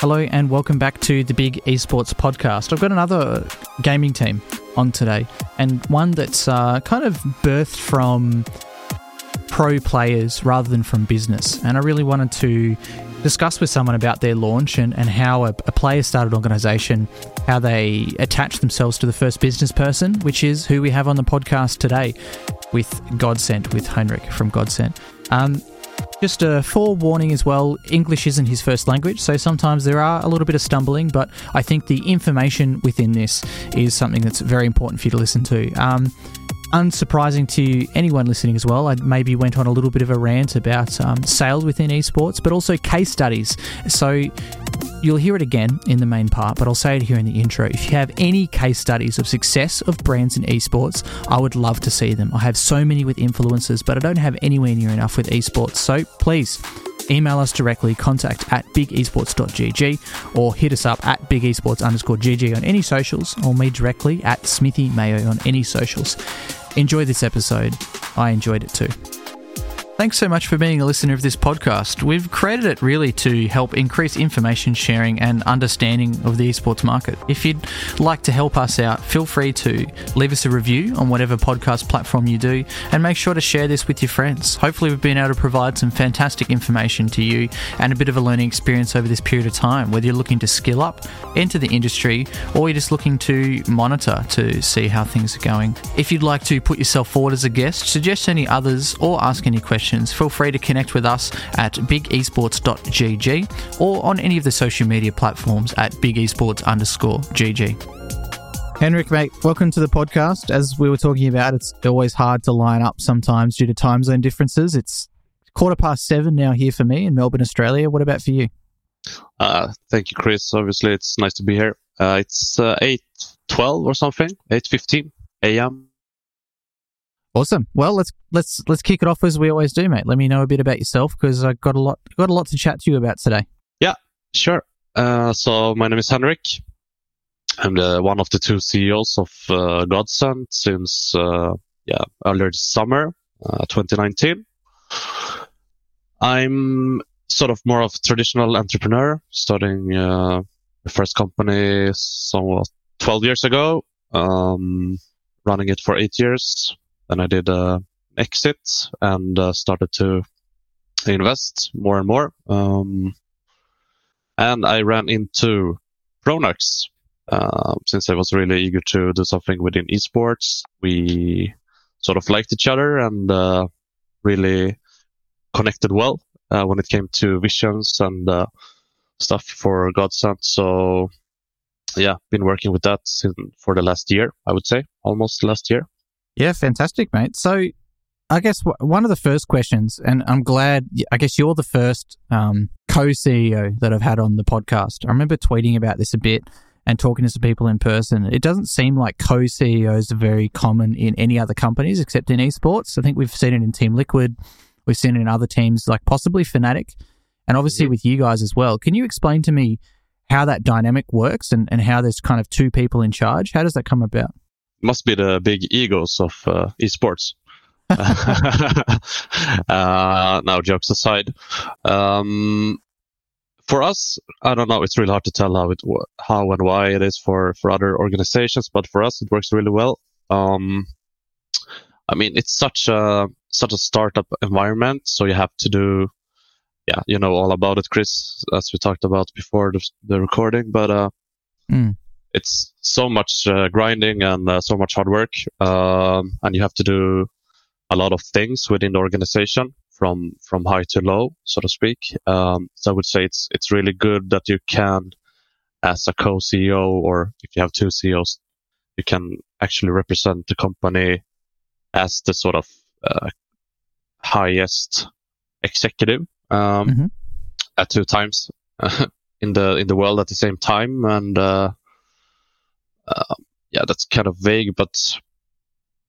Hello and welcome back to the Big Esports podcast. I've got another gaming team on today, and one that's uh, kind of birthed from pro players rather than from business. And I really wanted to discuss with someone about their launch and, and how a, a player started organization, how they attach themselves to the first business person, which is who we have on the podcast today with Godsent, with Heinrich from Godsent. Um, just a forewarning as well English isn't his first language, so sometimes there are a little bit of stumbling, but I think the information within this is something that's very important for you to listen to. Um, unsurprising to anyone listening as well, I maybe went on a little bit of a rant about um, sales within esports, but also case studies. So You'll hear it again in the main part, but I'll say it here in the intro. If you have any case studies of success of brands in esports, I would love to see them. I have so many with influencers, but I don't have anywhere near enough with esports. So please email us directly, contact at bigesports.gg, or hit us up at bigesports underscore gg on any socials, or me directly at Smithy Mayo on any socials. Enjoy this episode. I enjoyed it too. Thanks so much for being a listener of this podcast. We've created it really to help increase information sharing and understanding of the esports market. If you'd like to help us out, feel free to leave us a review on whatever podcast platform you do and make sure to share this with your friends. Hopefully, we've been able to provide some fantastic information to you and a bit of a learning experience over this period of time, whether you're looking to skill up, enter the industry, or you're just looking to monitor to see how things are going. If you'd like to put yourself forward as a guest, suggest any others, or ask any questions questions, feel free to connect with us at bigesports.gg or on any of the social media platforms at bigesports underscore gg. Henrik, mate, welcome to the podcast. As we were talking about, it's always hard to line up sometimes due to time zone differences. It's quarter past seven now here for me in Melbourne, Australia. What about for you? Uh, thank you, Chris. Obviously, it's nice to be here. Uh, it's uh, 8.12 or something, 8.15 a.m. Awesome. Well, let's let's let's kick it off as we always do, mate. Let me know a bit about yourself because I got a lot got a lot to chat to you about today. Yeah, sure. Uh, so my name is Henrik. I'm the one of the two CEOs of uh, Godsent since uh, yeah earlier this summer, uh, 2019. I'm sort of more of a traditional entrepreneur, starting uh, the first company somewhat 12 years ago, um, running it for eight years, then I did an exit and uh, started to invest more and more. Um, and I ran into Pronax uh, since I was really eager to do something within esports. We sort of liked each other and uh, really connected well uh, when it came to visions and uh, stuff for Godsent. So yeah, been working with that for the last year, I would say, almost last year. Yeah, fantastic, mate. So, I guess one of the first questions, and I'm glad, I guess you're the first um, co CEO that I've had on the podcast. I remember tweeting about this a bit and talking to some people in person. It doesn't seem like co CEOs are very common in any other companies except in esports. I think we've seen it in Team Liquid, we've seen it in other teams like possibly Fnatic, and obviously mm-hmm. with you guys as well. Can you explain to me how that dynamic works and, and how there's kind of two people in charge? How does that come about? Must be the big egos of uh, esports. uh, now, jokes aside, um, for us, I don't know. It's really hard to tell how it, how and why it is for for other organizations, but for us, it works really well. Um, I mean, it's such a such a startup environment, so you have to do, yeah, you know all about it, Chris, as we talked about before the, the recording. But uh, mm it's so much uh, grinding and uh, so much hard work, um, and you have to do a lot of things within the organization from from high to low, so to speak. Um, so I would say it's it's really good that you can, as a co-CEO or if you have two CEOs, you can actually represent the company as the sort of uh, highest executive um, mm-hmm. at two times in the in the world at the same time, and uh, uh, yeah, that's kind of vague, but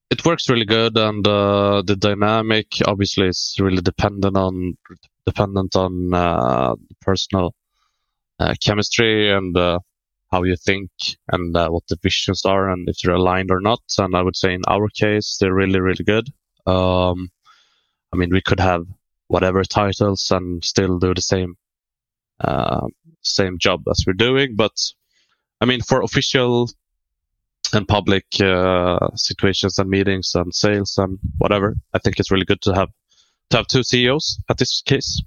it works really good, and uh, the dynamic obviously is really dependent on dependent on uh, personal uh, chemistry and uh, how you think and uh, what the visions are and if they're aligned or not. And I would say in our case, they're really really good. Um, I mean, we could have whatever titles and still do the same same job as we're doing. But I mean, for official and public uh, situations and meetings and sales and whatever, I think it's really good to have to have two CEOs at this case.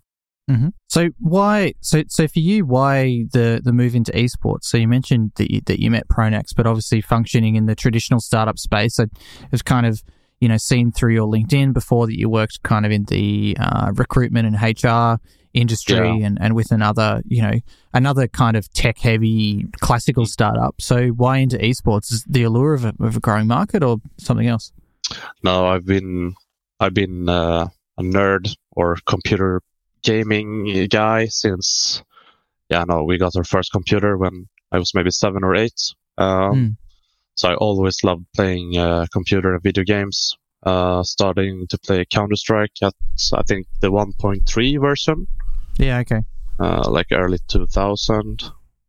Mm-hmm. So why? So so for you, why the the move into esports? So you mentioned that you, that you met Pronax, but obviously functioning in the traditional startup space, was kind of you know seen through your LinkedIn before that you worked kind of in the uh, recruitment and HR industry yeah. and, and with another you know another kind of tech heavy classical startup. So why into esports? Is the allure of a, of a growing market or something else? No, I've been I've been uh, a nerd or computer gaming guy since, yeah, no, we got our first computer when I was maybe seven or eight. Um, mm. So I always loved playing uh, computer and video games. Uh, starting to play Counter Strike at I think the 1.3 version. Yeah, okay. Uh, like early 2000.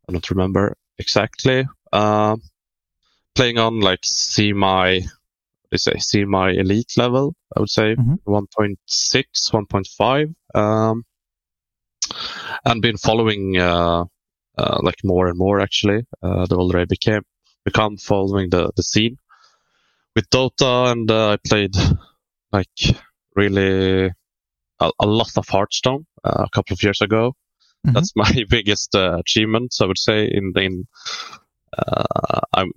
I don't remember exactly. Uh, playing on like semi they say semi elite level, I would say mm-hmm. 1.6, 1.5. Um, and been following uh, uh, like more and more actually. Uh, the older I became, become following the, the scene with Dota, and uh, I played like really a, a lot of Hearthstone a couple of years ago. Mm-hmm. That's my biggest uh, achievement, I would say. In in I'm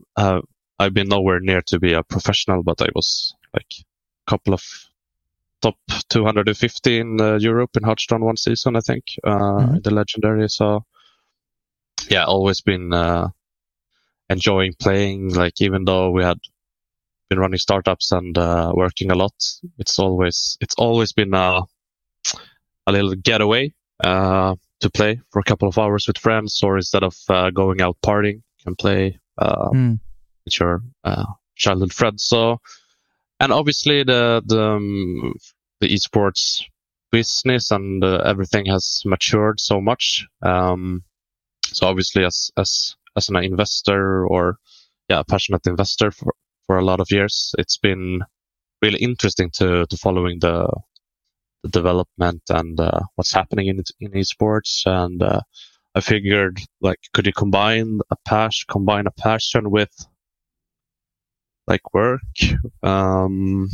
I've been nowhere near to be a professional, but I was like a couple of top 250 in uh, Europe in Hearthstone one season, I think, uh, mm-hmm. the legendary. So yeah, always been uh, enjoying playing. Like even though we had been running startups and uh, working a lot, it's always it's always been a a little getaway uh, to play for a couple of hours with friends, or instead of uh, going out partying, can play. Mm with your uh, childhood friends. So, and obviously the the, um, the esports business and uh, everything has matured so much. Um, so obviously, as as as an investor or yeah, a passionate investor for for a lot of years, it's been really interesting to to following the the development and uh, what's happening in in esports and. Uh, I figured like could you combine a passion combine a passion with like work. Um,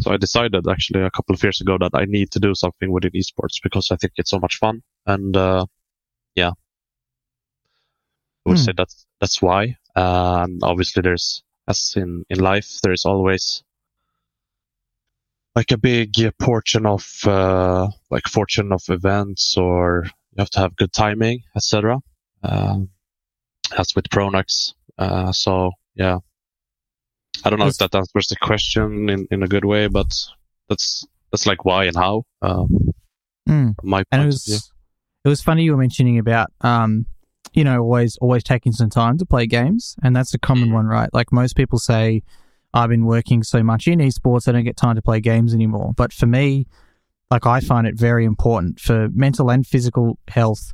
so I decided actually a couple of years ago that I need to do something within esports because I think it's so much fun. And uh, yeah, I would hmm. say that's that's why. Uh, and obviously, there's as in in life, there's always like a big portion of uh, like fortune of events, or you have to have good timing, etc. Um, as with Pronax. Uh, so yeah, I don't know if that answers the question in, in a good way, but that's that's like why and how. Um, mm. My and it was it was funny you were mentioning about um, you know always always taking some time to play games, and that's a common mm. one, right? Like most people say, I've been working so much in esports, I don't get time to play games anymore. But for me, like I find it very important for mental and physical health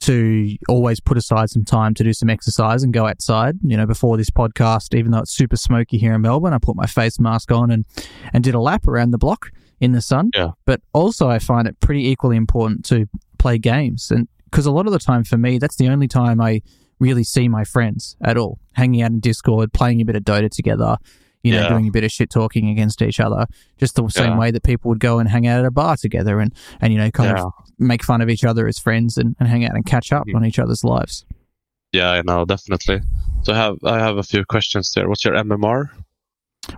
to always put aside some time to do some exercise and go outside. You know, before this podcast, even though it's super smoky here in Melbourne, I put my face mask on and, and did a lap around the block in the sun. Yeah. But also, I find it pretty equally important to play games. And because a lot of the time for me, that's the only time I really see my friends at all, hanging out in Discord, playing a bit of Dota together, you know, yeah. doing a bit of shit talking against each other, just the same yeah. way that people would go and hang out at a bar together and, and you know, kind yeah. of make fun of each other as friends and, and hang out and catch up mm-hmm. on each other's lives. Yeah, I know, definitely. So I have I have a few questions there. What's your MMR?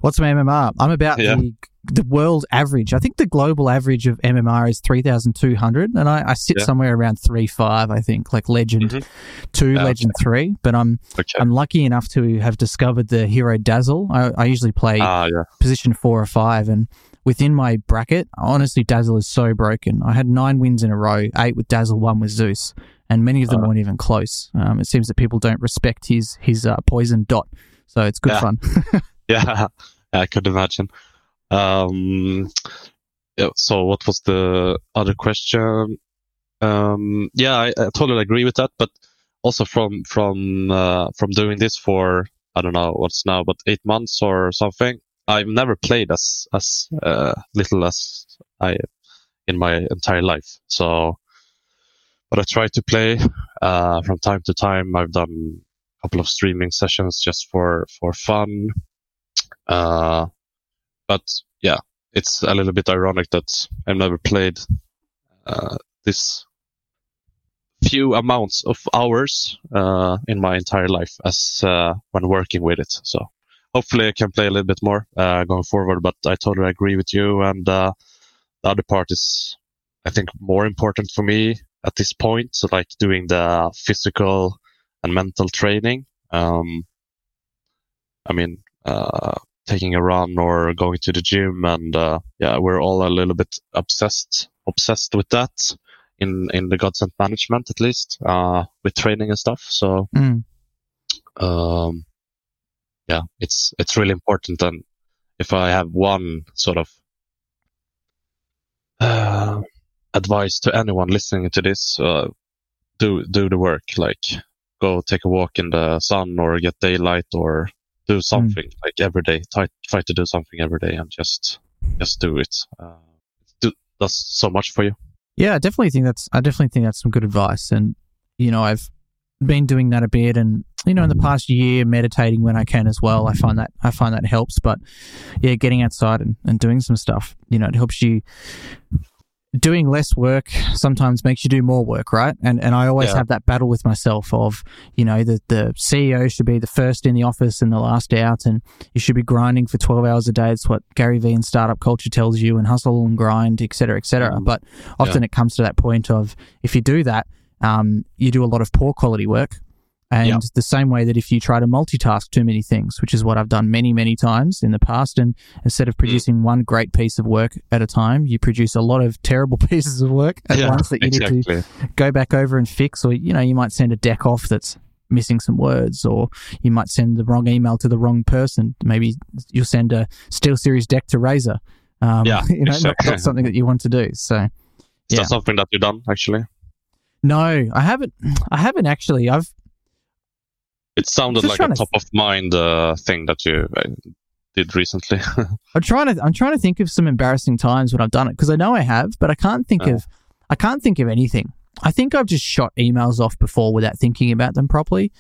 What's my MMR? I'm about the the world average. I think the global average of MMR is 3,200, and I, I sit yeah. somewhere around three five. I think like Legend mm-hmm. two, Legend okay. three. But I'm okay. I'm lucky enough to have discovered the hero Dazzle. I, I usually play ah, yeah. position four or five, and within my bracket, honestly, Dazzle is so broken. I had nine wins in a row, eight with Dazzle, one with Zeus, and many of them uh, weren't even close. Um, it seems that people don't respect his his uh, poison dot, so it's good yeah. fun. yeah, I could imagine. Um, yeah, so what was the other question? Um, yeah, I, I, totally agree with that. But also from from uh, from doing this for I don't know what's now, but eight months or something. I've never played as as uh, little as I in my entire life. So but I try to play uh, from time to time. I've done a couple of streaming sessions just for for fun. Uh, but yeah, it's a little bit ironic that I've never played uh, this few amounts of hours uh, in my entire life as uh, when working with it. So hopefully I can play a little bit more uh, going forward. But I totally agree with you. And uh, the other part is, I think, more important for me at this point. So like doing the physical and mental training. Um, I mean, uh, taking a run or going to the gym, and uh, yeah, we're all a little bit obsessed obsessed with that in in the Godsent management at least uh, with training and stuff. So. Mm. Um, yeah, it's it's really important. And if I have one sort of uh, advice to anyone listening to this, uh, do do the work. Like go take a walk in the sun or get daylight or do something mm. like every day. Try try to do something every day and just just do it. Uh, do, does so much for you. Yeah, I definitely think that's I definitely think that's some good advice. And you know, I've been doing that a bit and you know in the past year meditating when i can as well i find that i find that helps but yeah getting outside and, and doing some stuff you know it helps you doing less work sometimes makes you do more work right and and i always yeah. have that battle with myself of you know the the ceo should be the first in the office and the last out and you should be grinding for 12 hours a day it's what gary vee and startup culture tells you and hustle and grind etc cetera, etc cetera. Mm. but often yeah. it comes to that point of if you do that um, you do a lot of poor quality work. And yep. the same way that if you try to multitask too many things, which is what I've done many, many times in the past, and instead of mm. producing mm. one great piece of work at a time, you produce a lot of terrible pieces of work at yeah, once that you exactly. need to go back over and fix. Or, you know, you might send a deck off that's missing some words, or you might send the wrong email to the wrong person. Maybe you'll send a SteelSeries deck to Razer. Um, yeah, you know, exactly. not, not, something that you want to do. So, is yeah. that something that you've done actually? No, I haven't. I haven't actually. I've. It sounded like a top of mind uh, thing that you uh, did recently. I'm trying to. I'm trying to think of some embarrassing times when I've done it because I know I have, but I can't think oh. of. I can't think of anything. I think I've just shot emails off before without thinking about them properly.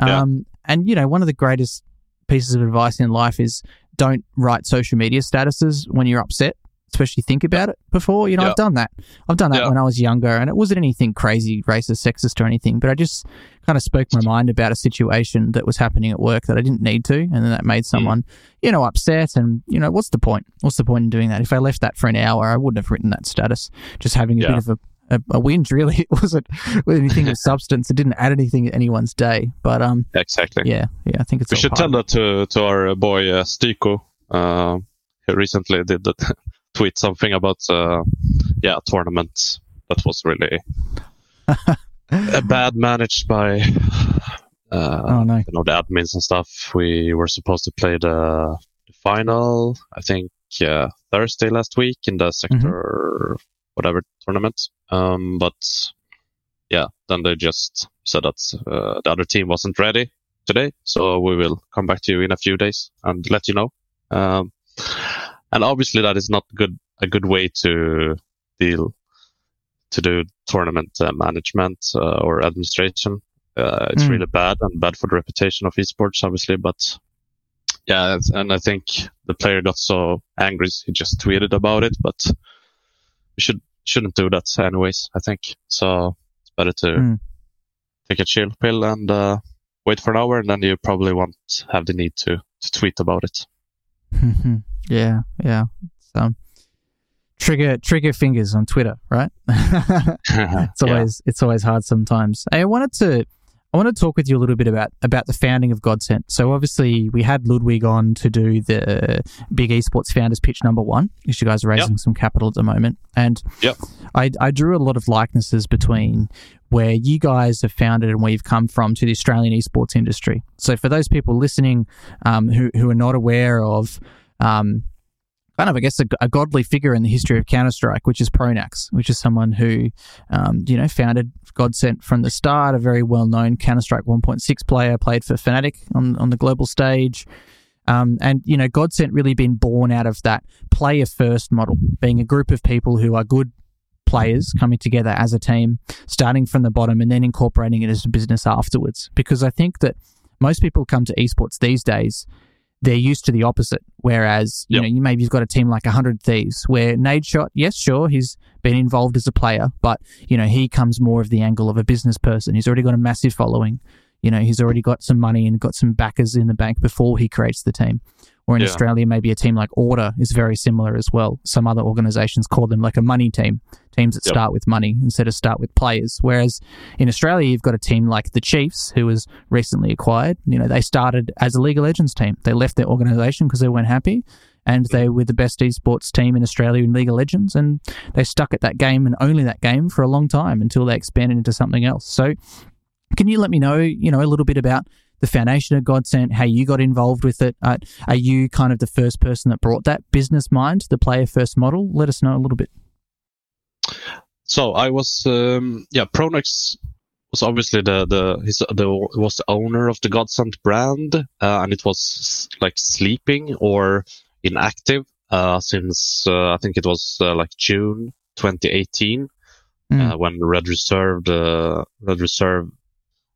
Um, yeah. And you know, one of the greatest pieces of advice in life is don't write social media statuses when you're upset especially think about it before. You know, yeah. I've done that. I've done that yeah. when I was younger, and it wasn't anything crazy, racist, sexist, or anything. But I just kind of spoke my mind about a situation that was happening at work that I didn't need to, and then that made mm. someone, mm. you know, upset. And you know, what's the point? What's the point in doing that? If I left that for an hour, I wouldn't have written that status. Just having a yeah. bit of a a, a whinge, really. It wasn't with anything of substance. It didn't add anything to anyone's day. But um, exactly. Yeah, yeah. I think it's. We should tell that to to our boy uh, STYKO. Uh, he recently did that tweet something about uh, yeah tournaments that was really bad managed by uh, oh, no. you know the admins and stuff. We were supposed to play the, the final, I think, yeah, Thursday last week in the sector mm-hmm. whatever tournament. Um, but yeah, then they just said that uh, the other team wasn't ready today, so we will come back to you in a few days and let you know. Um, and obviously that is not good a good way to deal to do tournament uh, management uh, or administration. Uh, it's mm. really bad and bad for the reputation of esports, obviously. But yeah, and I think the player got so angry he just tweeted about it. But we should shouldn't do that anyways. I think so. It's better to mm. take a chill pill and uh, wait for an hour, and then you probably won't have the need to to tweet about it. Yeah, yeah. So um, trigger trigger fingers on Twitter, right? it's always yeah. it's always hard sometimes. I wanted to I want to talk with you a little bit about about the founding of Godsent. So obviously we had Ludwig on to do the big esports founders pitch number one, because you guys are raising yep. some capital at the moment. And yep. I, I drew a lot of likenesses between where you guys have founded and where you've come from to the Australian esports industry. So for those people listening um, who who are not aware of um, kind of, I guess, a, a, godly figure in the history of Counter Strike, which is Pronax, which is someone who, um, you know, founded Godsent from the start, a very well known Counter Strike 1.6 player, played for Fnatic on, on the global stage. Um, and, you know, Godsent really been born out of that player first model, being a group of people who are good players coming together as a team, starting from the bottom and then incorporating it as a business afterwards. Because I think that most people come to esports these days, they're used to the opposite. Whereas, you Yep. know, you maybe you've got a team like 100 Thieves where Nadeshot, yes, sure, he's been involved as a player, but, you know, he comes more of the angle of a business person. He's already got a massive following. You know, he's already got some money and got some backers in the bank before he creates the team. Or in Yeah. Australia, maybe a team like Order is very similar as well. Some other organizations call them like a money team, teams that Yep. start with money instead of start with players. Whereas in Australia, you've got a team like the Chiefs, who was recently acquired. You know, they started as a League of Legends team. They left their organization because they weren't happy. And they mm. were the best esports team in Australia in League of Legends. And they stuck at that game and only that game for a long time until they expanded into something else. So, can you let me know, you know, a little bit about the foundation of Godsent, how you got involved with it? Uh, are you kind of the first person that brought that business mind, the player first model? Let us know a little bit. So I was, um, yeah, Pronax was obviously the the his the was the owner of the Godsent brand, uh, and it was like sleeping or inactive uh, since uh, I think it was uh, like June 2018 Mm. uh, when Red Reserve uh, Red Reserve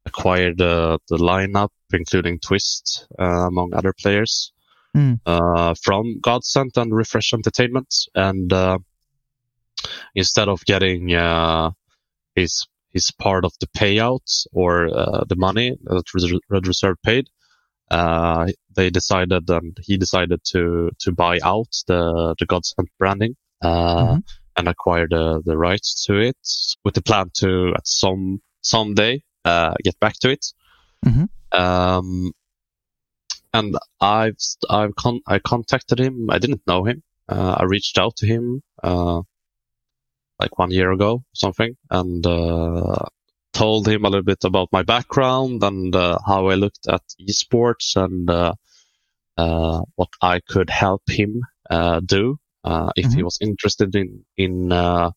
acquired uh, the lineup, including Twist uh, among other players Mm. uh, from Godsent and Refresh Entertainment, and uh, instead of getting uh, his his part of the payout or uh, the money that Red Reserve paid, uh, they decided and he decided to to buy out the the Godsent branding uh, Mhm. and acquire the the rights to it with the plan to at some someday uh, get back to it. Mhm. Um, and I've I've con- I contacted him. I didn't know him. Uh, I reached out to him uh, like one year ago, or something, and uh, told him a little bit about my background and uh, how I looked at esports and uh, uh, what I could help him uh, do uh, if he Mhm. was interested in in uh,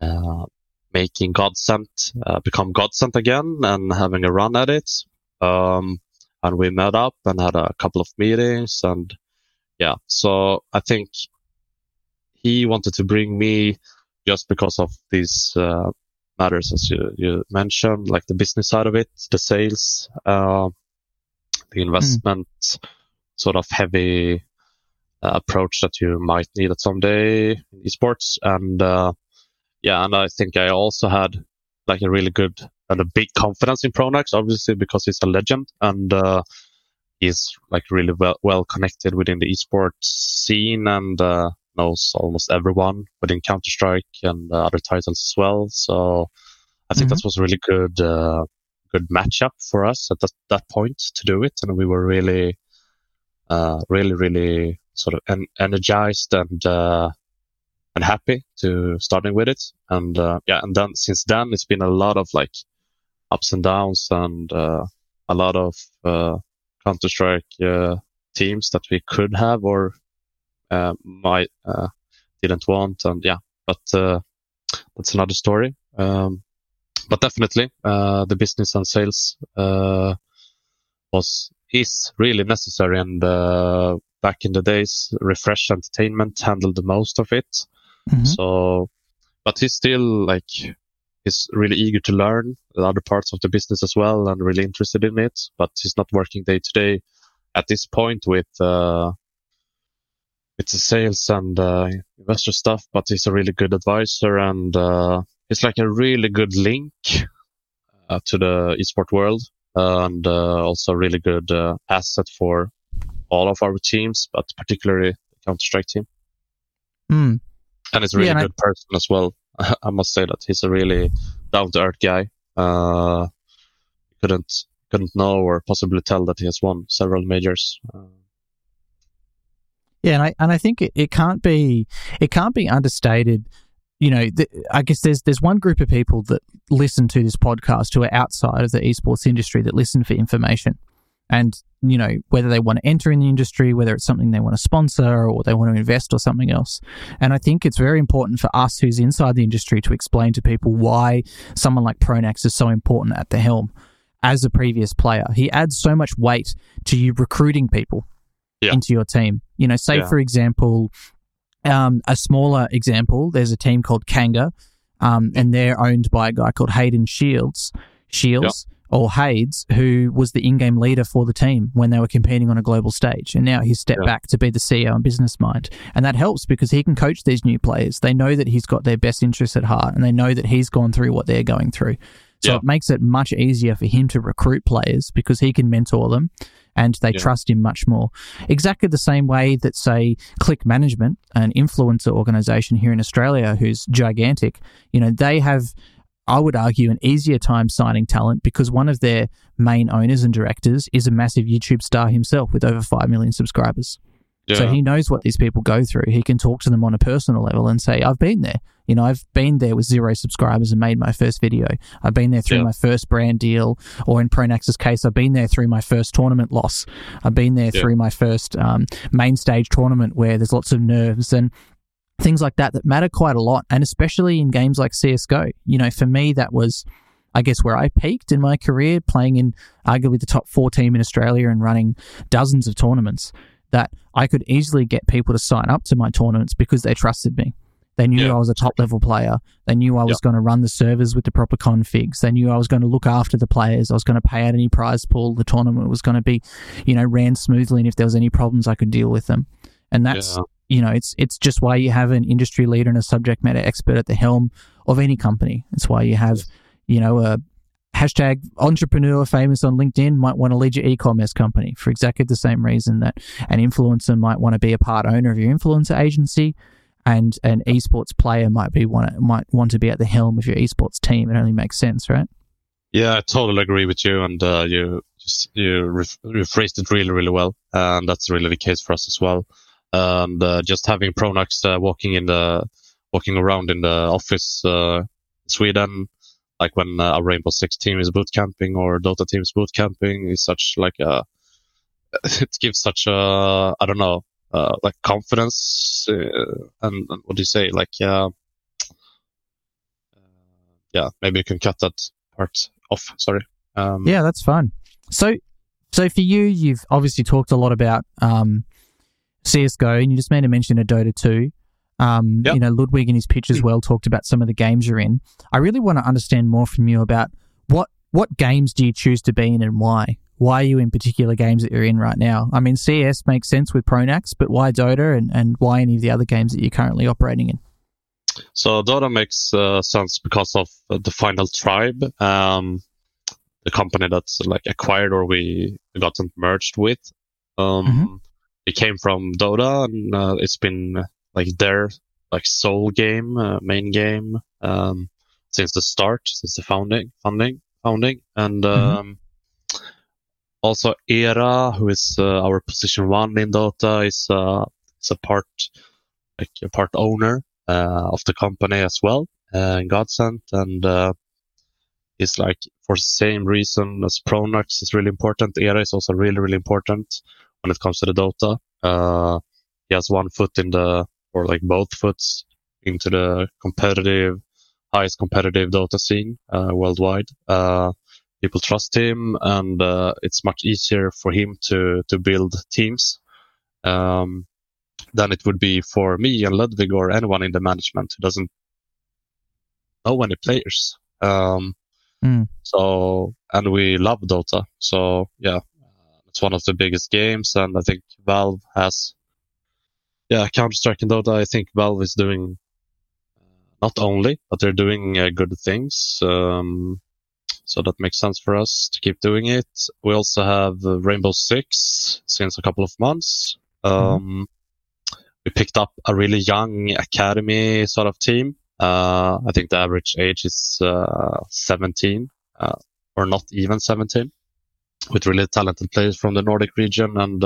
uh, making Godsent uh, become Godsent again and having a run at it. Um, and we met up and had a couple of meetings and yeah, so I think he wanted to bring me just because of these uh, matters as you, you mentioned, like the business side of it, the sales, uh, the investment, sort of heavy uh, approach that you might need at some day in esports. And uh, yeah, and I think I also had like a really good and a big confidence in Pronax, obviously because he's a legend and uh, he's like really well well connected within the esports scene and uh, knows almost everyone within Counter Strike and uh, other titles as well. So I think Mhm. that was a really good uh, good matchup for us at that, that point to do it, and we were really uh, really really sort of en- energized and uh, and happy to starting with it. And uh, yeah, and then since then it's been a lot of like ups and downs and uh, a lot of uh, Counter Strike uh, teams that we could have or uh, might uh, didn't want, and yeah, but that's another story. Um, but definitely, the business and sales uh, was is really necessary, and back in the days, Refresh Entertainment handled the most of it. Mhm. So, but he's still like he's really eager to learn other parts of the business as well, and really interested in it. But he's not working day to day at this point with uh, with the sales and uh, investor stuff. But he's a really good advisor, and uh, he's like a really good link uh, to the esport world, and uh, also a really good uh, asset for all of our teams, but particularly the Counter Strike team Mm. And he's a really Yeah, and I- good person as well. I must say that he's a really down to earth guy. Uh, couldn't couldn't know or possibly tell that he has won several majors. Uh, Yeah, and I and I think it, it can't be it can't be understated. You know, th- I guess there's there's one group of people that listen to this podcast who are outside of the esports industry that listen for information, and you know whether they want to enter in the industry, whether it's something they want to sponsor or they want to invest or something else. And I think it's very important for us who's inside the industry to explain to people why someone like Pronax is so important at the helm. As a previous player, he adds so much weight to you recruiting people Yeah. into your team. You know, say Yeah. for example, um, a smaller example, there's a team called Kanga um, and they're owned by a guy called Hayden Shields. Shields. Or Hades, who was the in-game leader for the team when they were competing on a global stage, and now he's stepped back to be the CEO and business mind, and that helps because he can coach these new players. They know that he's got their best interests at heart, and they know that he's gone through what they're going through. So it makes it much easier for him to recruit players because he can mentor them and they yeah. trust him much more. Exactly the same way that, say, Click Management, an influencer organization here in Australia who's gigantic, you know, they have. I would argue an easier time signing talent because one of their main owners and directors is a massive YouTube star himself with over 5 million subscribers. Yeah. So he knows what these people go through. He can talk to them on a personal level and say, I've been there. You know, I've been there with zero subscribers and made my first video. I've been there through yeah. my first brand deal, or in Pronax's case, I've been there through my first tournament loss. I've been there yeah. through my first um, main stage tournament where there's lots of nerves and things like that that matter quite a lot. And especially in games like CSGO. You know, for me, that was. I guess where I peaked in my career, playing in arguably the top four team in Australia and running dozens of tournaments that I could easily get people to sign up to my tournaments because they trusted me. They knew yeah. I was a top level player. They knew I was going to run the servers with the proper configs. They knew I was going to look after the players. I was going to pay out any prize pool. The tournament was going to be, you know, ran smoothly. And if there was any problems, I could deal with them. And that's, yeah. You know, it's it's just why you have an industry leader and a subject matter expert at the helm of any company. It's why you have, you know, a hashtag entrepreneur famous on LinkedIn might want to lead your e-commerce company for exactly the same reason that an influencer might want to be a part owner of your influencer agency and an esports player might be want might want to be at the helm of your esports team. It only makes sense, right? Yeah, I totally agree with you, and uh, you just you, ref- you phrased it really, really well, and that's really the case for us as well. And uh, just having Pronax walking in the walking around in the office, uh, Sweden, like when uh, a Rainbow Six team is boot camping or Dota team is boot camping is such like a it gives such a I don't know uh, like confidence uh, and, and, what do you say? Like uh, yeah maybe you can cut that part off. Sorry. Um, yeah that's fun so so for you you've obviously talked a lot about um, CS:GO and you just made a mention of Dota 2 um, yep. You know, Ludwig in his pitch as well talked about some of the games you're in. I really want to understand more from you about what what games do you choose to be in and why? Why are you in particular games that you're in right now? I mean, CS makes sense with Pronax, but why Dota and, and why any of the other games that you're currently operating in? So Dota makes uh, sense because of the Final Tribe, um, the company that's like acquired or we got merged with. Um, mm-hmm. It came from Dota, and uh, it's been like their like soul game, uh, main game, um, since the start, since the founding, founding, founding, and mm-hmm. um, also Era, who is uh, our position one in Dota, is uh, is a part like a part owner uh, of the company as well, uh, Godsent, and uh, is like for the same reason as Pronax is really important. Era is also really really important when it comes to the Dota. Uh, he has one foot in the or like both foots into the competitive, highest competitive Dota scene uh, worldwide. Uh, people trust him, and uh, it's much easier for him to to build teams um, than it would be for me and Ludwig or anyone in the management who doesn't know any players. Um, mm. So, and we love Dota. So, yeah, it's one of the biggest games, and I think Valve has yeah, Counter Strike and Dota, I think Valve is doing uh, not only, but they're doing uh, good things. Um, so that makes sense for us to keep doing it. We also have uh, Rainbow Six since a couple of months. Mm-hmm. Um, mm-hmm. We picked up a really young academy sort of team. Uh, I think the average age is uh, 17, uh, or not even 17, with really talented players from the Nordic region and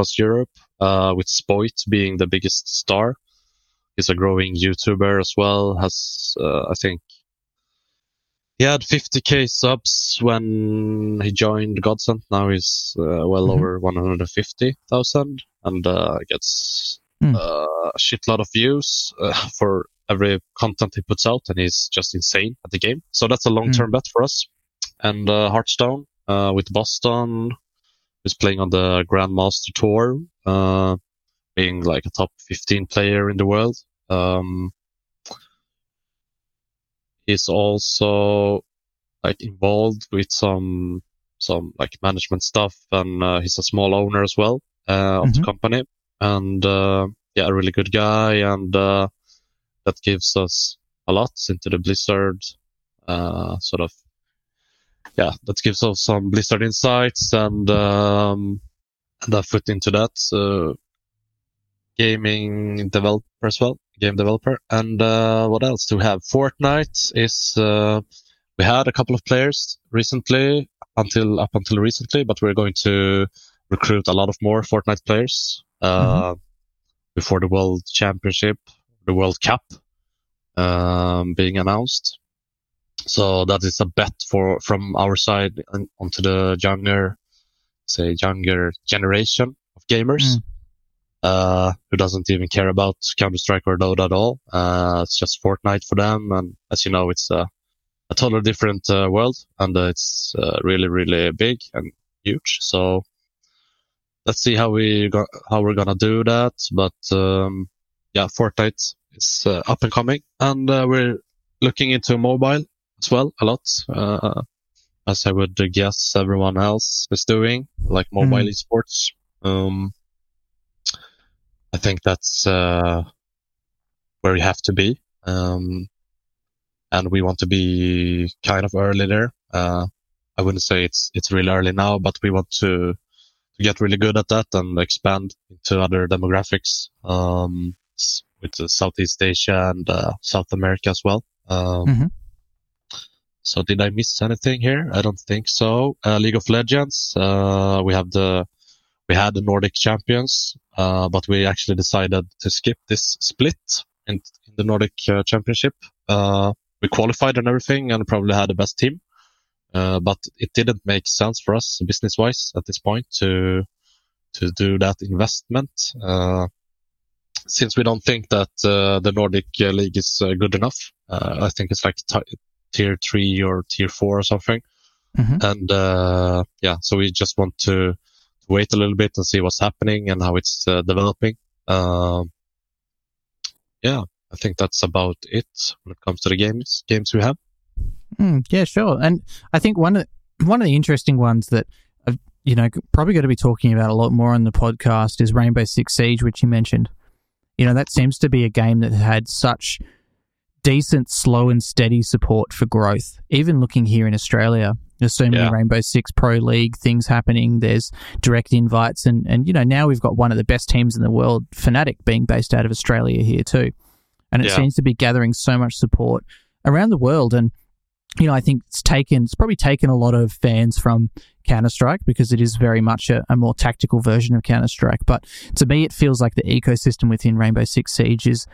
across Europe uh, with Spoit being the biggest star. He's a growing YouTuber as well. Has uh, I think he had 50k subs when he joined Godsent. Now he's uh, well mm-hmm. over 150,000 and uh, gets mm. a shitload of views uh, for every content he puts out, and he's just insane at the game. So that's a long-term mm. bet for us. And uh, with bozzzton, who's playing on the Grandmaster Tour, uh, being like a top 15 player in the world. Um, he's also like involved with some some like management stuff, and uh, he's a small owner as well uh, of mm-hmm. the company, and uh, yeah, a really good guy, and uh, that gives us a lot into the Blizzard uh, sort of yeah, that gives us some Blizzard insights and um, and I put into that uh, gaming developer as well, game developer. And uh, what else do we have? Fortnite is uh, we had a couple of players recently until up until recently, but we're going to recruit a lot of more Fortnite players uh, mm-hmm. before the World Championship, the World Cup um, being announced. So that is a bet for from our side onto the younger, say younger generation of gamers. Mm. Uh, who doesn't even care about Counter Strike or Dota at all. Uh, it's just Fortnite for them, and as you know, it's a, a totally different uh, world, and uh, it's uh, really, really big and huge. So let's see how we go, how we're gonna do that. But um, yeah, Fortnite is uh, up and coming, and we're looking into mobile as well a lot, uh, as I would guess everyone else is doing, like mobile mm. esports. Um, I think that's uh, where you have to be, um, and we want to be kind of early there. Uh, I wouldn't say it's it's really early now, but we want to to get really good at that and expand into other demographics um, with Southeast Asia and uh, South America as well. Um, mm-hmm. So did I miss anything here? I don't think so. Uh, League of Legends, uh, we have the, we had the Nordic champions, uh, but we actually decided to skip this split in, in the Nordic uh, championship. Uh, we qualified and everything and probably had the best team. Uh, but it didn't make sense for us business wise at this point to, to do that investment. since we don't think that the Nordic league is good enough, I think it's like t- tier three or tier four or something. Mm-hmm. And uh, yeah, so we just want to, wait a little bit and see what's happening and how it's uh, developing. Um, yeah, I think that's about it when it comes to the games games we have. Mm, yeah, sure. And I think one of one of the interesting ones that I've, you know probably going to be talking about a lot more on the podcast is Rainbow Six Siege, which you mentioned. You know that seems to be a game that had such decent, slow and steady support for growth. Even looking here in Australia, there's so many yeah. Rainbow Six Pro League things happening. There's direct invites, and and you know now we've got one of the best teams in the world, Fnatic, being based out of Australia here too, and it yeah. seems to be gathering so much support around the world. And you know I think it's taken it's probably taken a lot of fans from Counter Strike because it is very much a, a more tactical version of Counter Strike. But to me, it feels like the ecosystem within Rainbow Six Siege is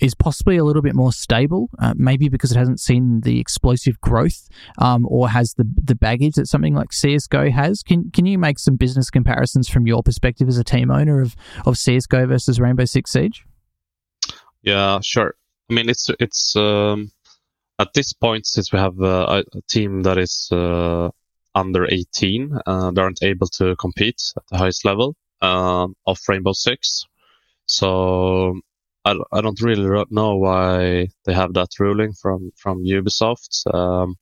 is possibly a little bit more stable, uh, maybe because it hasn't seen the explosive growth um, or has the the baggage that something like CS:GO has. Can can you make some business comparisons from your perspective as a team owner of of CS:GO versus Rainbow Six Siege? Yeah, sure. I mean, it's it's um, at this point since we have uh, a, team that is uh, under 18, uh, they aren't able to compete at the highest level um, of Rainbow Six. So I, I don't really know why they have that ruling from from Ubisoft. Um,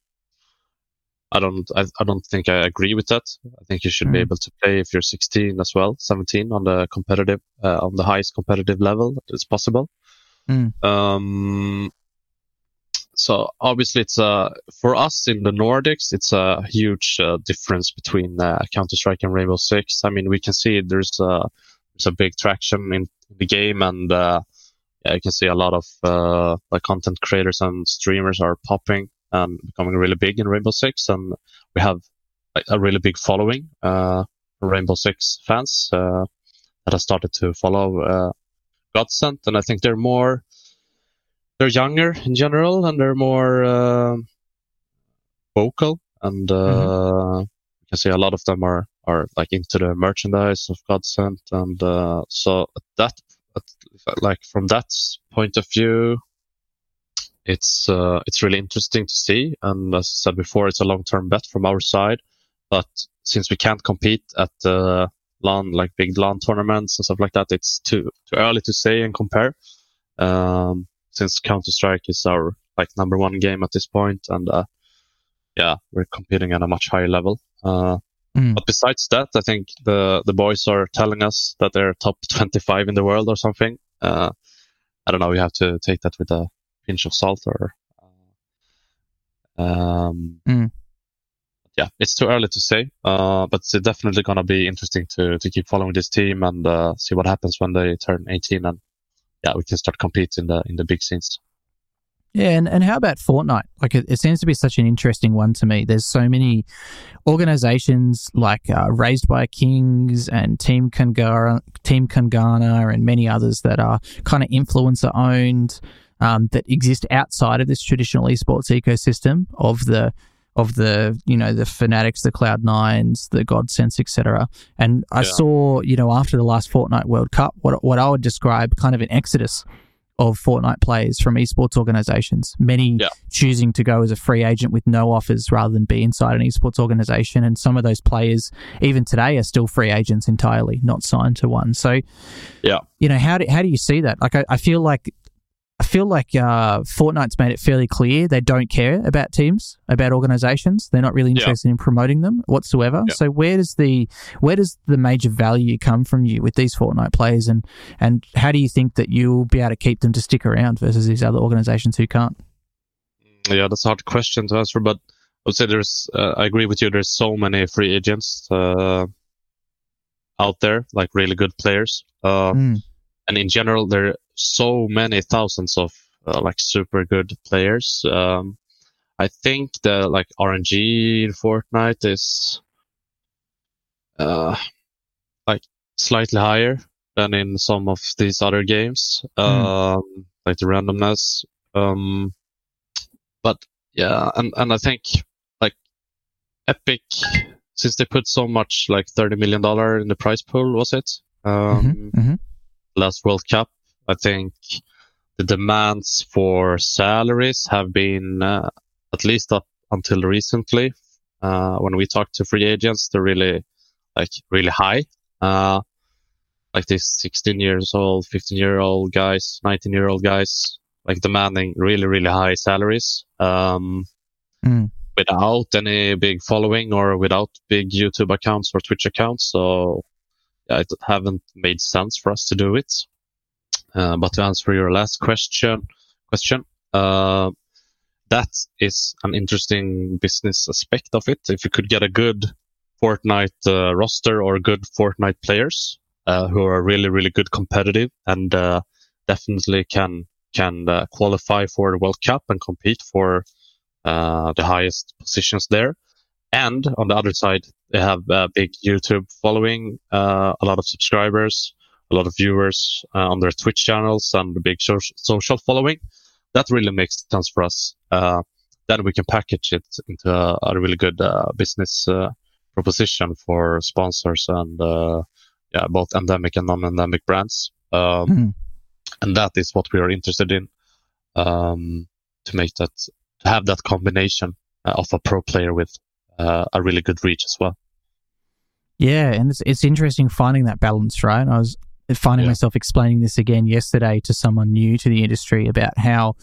I don't I, I don't think I agree with that. I think you should mm. be able to play if you're 16 as well, 17 on the competitive uh, on the highest competitive level that is possible. Mm. Um, so obviously it's uh, for us in the Nordics, it's a huge uh, difference between uh, Counter Strike and Rainbow Six. I mean, we can see there's a there's a big traction in the game, and you can see a lot of uh, like content creators and streamers are popping and becoming really big in Rainbow Six, and we have a really big following uh, Rainbow Six fans uh, that have started to follow uh, Godsent, and I think they're more they're younger in general, and they're more uh, vocal, and uh, mm-hmm. you can see a lot of them are are like into the merchandise of Godsent, and uh, so that like from that point of view, it's uh, it's really interesting to see. And as I said before, it's a long term bet from our side. But since we can't compete at the LAN, like big LAN tournaments and stuff like that, it's too too early to say and compare. Um, since Counter Strike is our like number one game at this point, and uh, yeah, we're competing at a much higher level. Uh, Mm. But besides that, I think the the boys are telling us that they're top 25 in the world or something. Uh, I don't know. You have to take that with a pinch of salt, or um, Mm. yeah, it's too early to say. Uh, but it's definitely gonna be interesting to to keep following this team and uh, see what happens when they turn 18 and yeah, we can start competing in the in the big scenes. Yeah, and, and how about Fortnite? Like, it, it seems to be such an interesting one to me. There's so many organizations like uh, Raised by Kings and Team Kangara, Team Kangana, and many others that are kind of influencer owned um, that exist outside of this traditional esports ecosystem of the of the you know the Fnatics, the Cloud Nines, the Godsents, etc. And I Yeah. saw you know after the last Fortnite World Cup, what what I would describe kind of an exodus of Fortnite players from esports organizations. Many Yeah. choosing to go as a free agent with no offers rather than be inside an esports organization. And some of those players, even today, are still free agents entirely, not signed to one. So, Yeah. you know, how do, how do you see that? Like, I, I feel like. I feel like uh, Fortnite's made it fairly clear they don't care about teams, about organizations. They're not really Yeah. interested in promoting them whatsoever. Yeah. So where does the where does the major value come from you with these Fortnite players, and and how do you think that you'll be able to keep them to stick around versus these other organizations who can't? Yeah, that's a hard question to answer, but I would say there's. Uh, I agree with you. There's so many free agents uh, out there, like really good players. Uh, Mm. and in general, there are so many thousands of uh, like super good players. Um, I think the like RNG in Fortnite is uh, like slightly higher than in some of these other games, um, like the randomness. Um, but yeah, and and I think like Epic, since they put so much like thirty million dollar in the prize pool, was it? Um, mhm. last World Cup. I think the demands for salaries have been, uh, at least up until recently, uh, when we talk to free agents, they're really, like, really high. Uh, like these 16 years old, 15 year old guys, 19 year old guys, like demanding really, really high salaries. Um, Mm. without any big following or without big YouTube accounts or Twitch accounts. So yeah, it haven't made sense for us to do it. Uh, but to answer your last question, question, uh, that is an interesting business aspect of it. If you could get a good Fortnite uh, roster or good Fortnite players uh, who are really, really good competitive and uh, definitely can can qualify for the World Cup and compete for uh, the highest positions there. And on the other side, they have a big YouTube following, uh, a lot of subscribers, a lot of viewers uh, on their Twitch channels, and a big social following. That really makes sense for us. Uh, then we can package it into a, a really good uh, business uh, proposition for sponsors and uh, yeah, both endemic and non-endemic brands. Um, Hmm. And that is what we are interested in um, to make that to have that combination uh, of a pro player with uh, a really good reach as well. Yeah, and it's it's interesting finding that balance, right? I was finding Yeah. myself explaining this again yesterday to someone new to the industry about how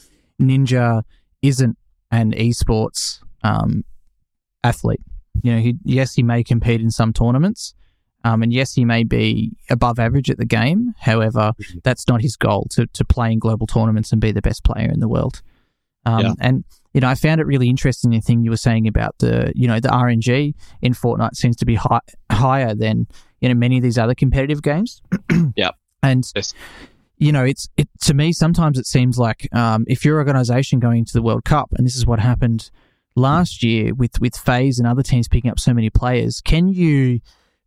Ninja isn't an esports um, athlete. You know, he, yes, he may compete in some tournaments, um, and yes, he may be above average at the game. However, Mhm. that's not his goal to to play in global tournaments and be the best player in the world. Um, Yeah. And you know, I found it really interesting the thing you were saying about the you know the RNG in Fortnite seems to be high, higher than you know many of these other competitive games. Yeah. and Yes. you know, it's it to me sometimes it seems like um, if your organization going into the World Cup, and this is what happened last year with with FaZe and other teams picking up so many players, can you,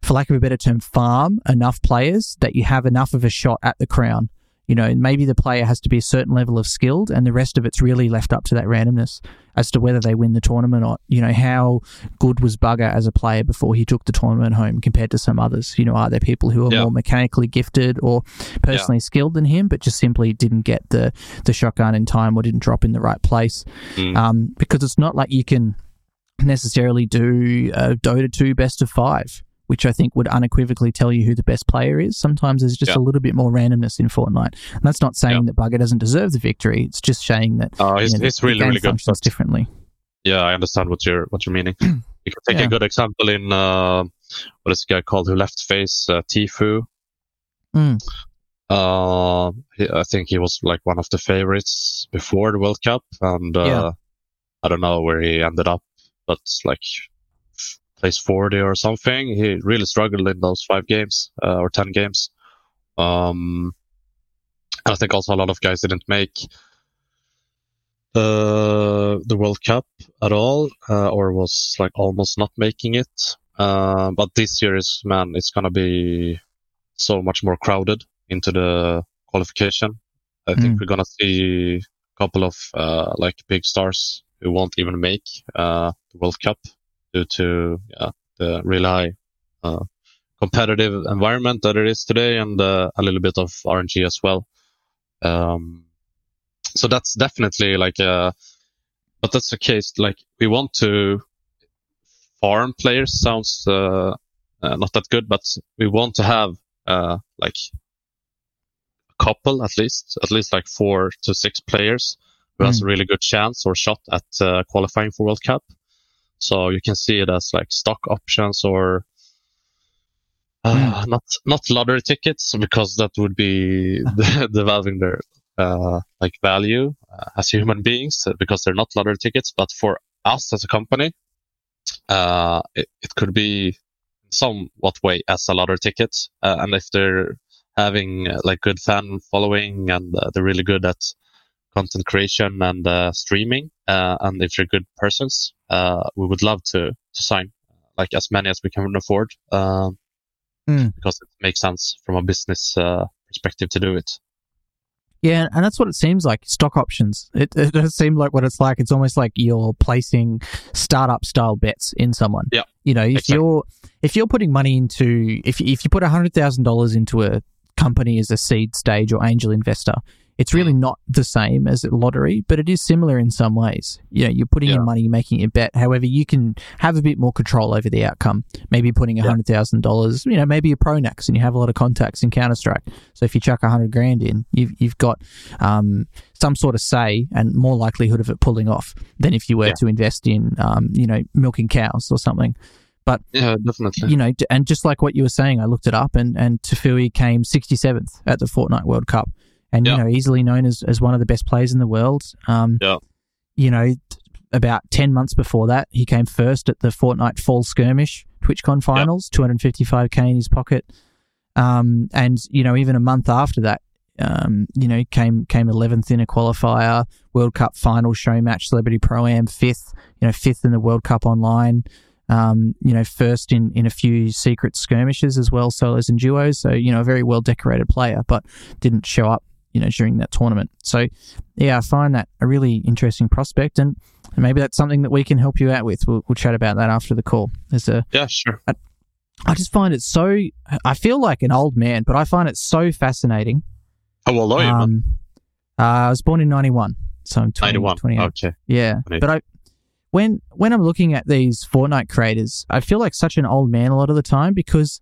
for lack of a better term, farm enough players that you have enough of a shot at the crown? You know, maybe the player has to be a certain level of skilled, and the rest of it's really left up to that randomness as to whether they win the tournament or you know how good was Bugha as a player before he took the tournament home compared to some others. You know, are there people who are Yeah. more mechanically gifted or personally skilled than him, but just simply didn't get the the shotgun in time or didn't drop in the right place? Mm. Um, because it's not like you can necessarily do a Dota two best of five which I think would unequivocally tell you who the best player is. Sometimes there's just Yeah. a little bit more randomness in Fortnite. And that's not saying Yeah. that Bugha doesn't deserve the victory. It's just saying that Uh, he's, you know, he's the really, really good. functions differently. Yeah, I understand what you're what you're meaning. you can take Yeah. a good example in uh, what is the guy called who left FaZe uh, Tfue. Mm. Uh, I think he was like one of the favorites before the World Cup, and uh, Yeah. I don't know where he ended up, but like place forty or something. He really struggled in those five games uh, or ten games. Um, I think also a lot of guys didn't make uh, the World Cup at all, uh, or was like almost not making it. Uh, but this year is man, it's gonna be so much more crowded into the qualification. I think Mm. we're gonna see a couple of uh, like big stars who won't even make uh, the World Cup due to yeah, the really high uh, competitive environment that it is today, and uh, a little bit of RNG as well. Um, so that's definitely like a, but that's the case. Like we want to farm players sounds uh, uh, not that good, but we want to have uh, like a couple at least, at least like four to six players who has a really good chance or shot at uh, qualifying for World Cup. So you can see it as like stock options or uh, not not lottery tickets because that would be devaluing their uh, like value uh, as human beings uh, because they're not lottery tickets. But for us as a company, uh, it, it could be somewhat way as a lottery ticket. Uh, and if they're having uh, like good fan following and uh, they're really good at content creation and uh, streaming, uh, and if you're good persons, uh, we would love to to sign like as many as we can afford. Um, Mm. because it makes sense from a business uh, perspective to do it. Yeah, and that's what it seems like. Stock options. It, it does seem like what it's like. It's almost like you're placing startup style bets in someone. Yeah, You know, if exactly. you're if you're putting money into if if you put hundred thousand dollars into a company as a seed stage or angel investor, it's really Mm. not the same as a lottery, but it is similar in some ways. You know, you're putting Yeah. in money, you're making a bet. However, you can have a bit more control over the outcome. Maybe putting Yeah. hundred thousand dollars. You know, maybe you're Pronax and you have a lot of contacts in Counter Strike. So if you chuck a hundred grand in, you've you've got um, some sort of say and more likelihood of it pulling off than if you were Yeah. to invest in um, you know milking cows or something. But yeah, definitely. You know, and just like what you were saying, I looked it up, and and Tfue came 67th at the Fortnite World Cup, and Yeah. you know, easily known as as one of the best players in the world. Um, Yeah. You know, about 10 months before that, he came first at the Fortnite Fall Skirmish TwitchCon finals, 255k in his pocket. Um, and you know, even a month after that, um, you know, came came 11th in a qualifier, World Cup final show match, Celebrity Pro Am, fifth, you know, fifth in the World Cup online. Um, you know, first in, in a few secret skirmishes as well, solos and duos. So, you know, a very well decorated player, but didn't show up, you know, during that tournament. So, yeah, I find that a really interesting prospect, and maybe that's something that we can help you out with. We'll, we'll chat about that after the call. There's a, Yeah, sure. I just find it so. I feel like an old man, but I find it so fascinating. How old are you. Um, uh, I was born in '91, so I'm 20, 91. 28. Okay. Yeah, but I when when I'm looking at these Fortnite creators, I feel like such an old man a lot of the time because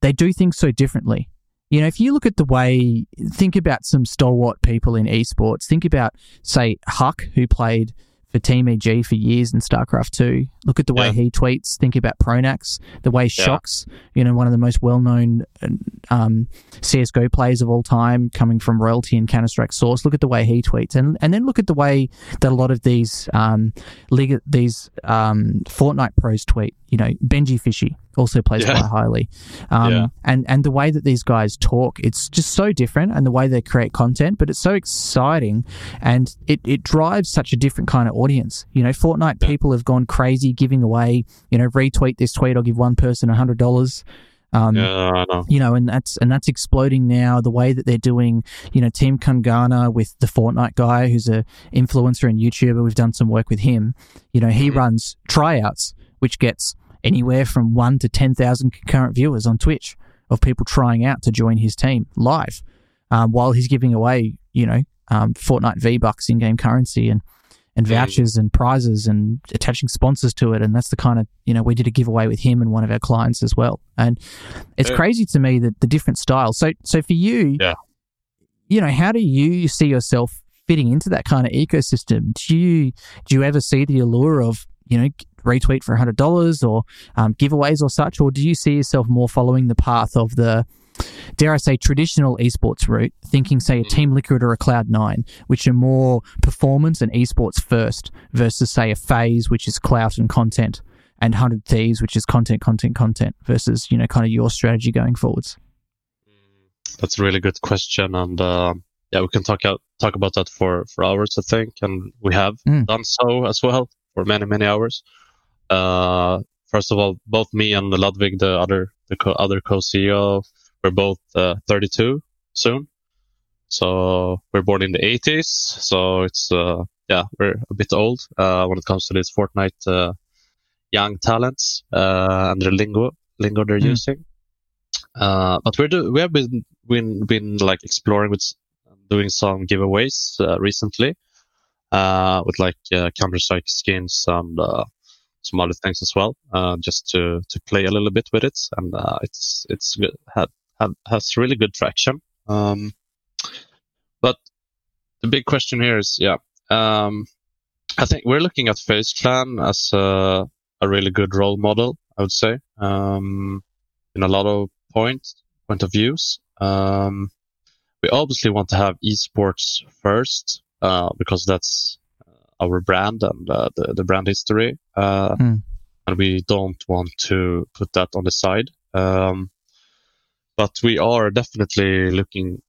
they do things so differently. You know, if you look at the way, think about some stalwart people in esports. Think about, say, HuK, who played for Team EG for years in StarCraft 2. Look at the way Yeah. he tweets. Think about Pronax, the way Shox, you know, one of the most well known um, CSGO players of all time, coming from royalty and Counter Strike Source. Look at the way he tweets. And, and then look at the way that a lot of these um, League, these um, Fortnite pros tweet. You know, Benjyfishy also plays Yeah. quite highly. Um, Yeah. and, and the way that these guys talk, it's just so different and the way they create content, but it's so exciting and it, it drives such a different kind of audience. You know, Fortnite Yeah. people have gone crazy giving away, you know, retweet this tweet, I'll give one person a hundred dollars. Um, Yeah, know. you know, and that's and that's exploding now. The way that they're doing, you know, Team Kungana with the Fortnite guy, who's a influencer and YouTuber. We've done some work with him. You know, he Mhm. runs tryouts, which gets anywhere from one to ten thousand concurrent viewers on Twitch of people trying out to join his team live, um, while he's giving away, you know, um, Fortnite V Bucks in-game currency and and vouchers and prizes and attaching sponsors to it. And that's the kind of, you know, we did a giveaway with him and one of our clients as well. And it's Yeah. crazy to me that the different styles. So, so for you, Yeah. you know, how do you see yourself fitting into that kind of ecosystem? Do you, do you ever see the allure of, you know, retweet for $100 or um, giveaways or such? Or do you see yourself more following the path of the, dare I say, traditional esports route, thinking, say, a Team Liquid or a Cloud9, which are more performance and esports first, versus, say, a FaZe, which is clout and content, and 100 Thieves, which is content, content, content, versus, you know, kind of your strategy going forwards? That's a really good question, and uh, yeah, we can talk out talk about that for for hours, I think, and we have Mm. done so as well for many many hours. Uh, first of all, both me and Ludwig, the other the co- other co-CEO, we're both uh, 32 soon, so we're born in the 80s, so it's uh, yeah, we're a bit old uh, when it comes to these Fortnite uh, young talents uh, and the lingo lingo they're Mm. using. Uh, but we're do- we have been been been like exploring with doing some giveaways uh, recently uh, with like uh, Counter Strike skins and uh, some other things as well, uh, just to to play a little bit with it, and uh, it's it's good, had, had has really good traction. Um, but the big question here is, yeah, um, I think we're looking at FaZe Clan as a, a really good role model. I would say um, in a lot of points, point of views. Um, we obviously want to have esports first uh, because that's our brand and uh, the, the brand history, uh, Hmm. and we don't want to put that on the side. Um, but we are definitely looking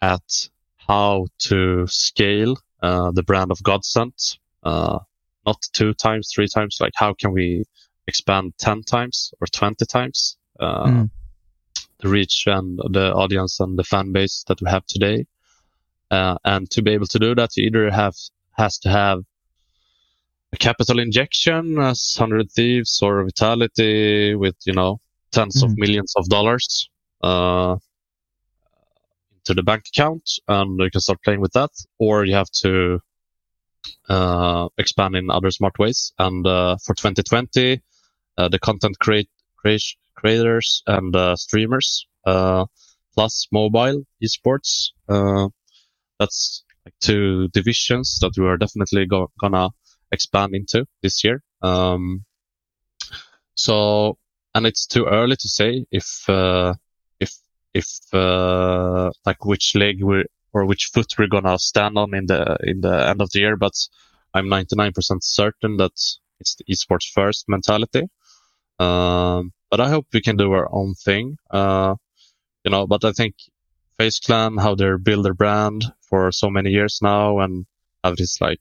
at how to scale uh, the brand of Godsent, uh, not two times, three times. Like, how can we expand 10 times or 20 times uh, Mm. the reach and the audience and the fan base that we have today? Uh, and to be able to do that, you either have has to have a capital injection as 100 Thieves or Vitality with, you know, tens of Mhm. millions of dollars uh, into the bank account and you can start playing with that. Or you have to uh, expand in other smart ways. And uh, for 2020, uh, the content create, create, creators and uh, streamers uh, plus mobile esports. Uh, that's like two divisions that we are definitely go- gonna expand into this year. Um, so, and it's too early to say if uh, if uh, like which leg we or which foot we're gonna stand on in the in the end of the year. But I'm 99% certain that it's the esports first mentality. Um, but I hope we can do our own thing. Uh, you know, but I think FaZe Clan, how they build their brand for so many years now and have these like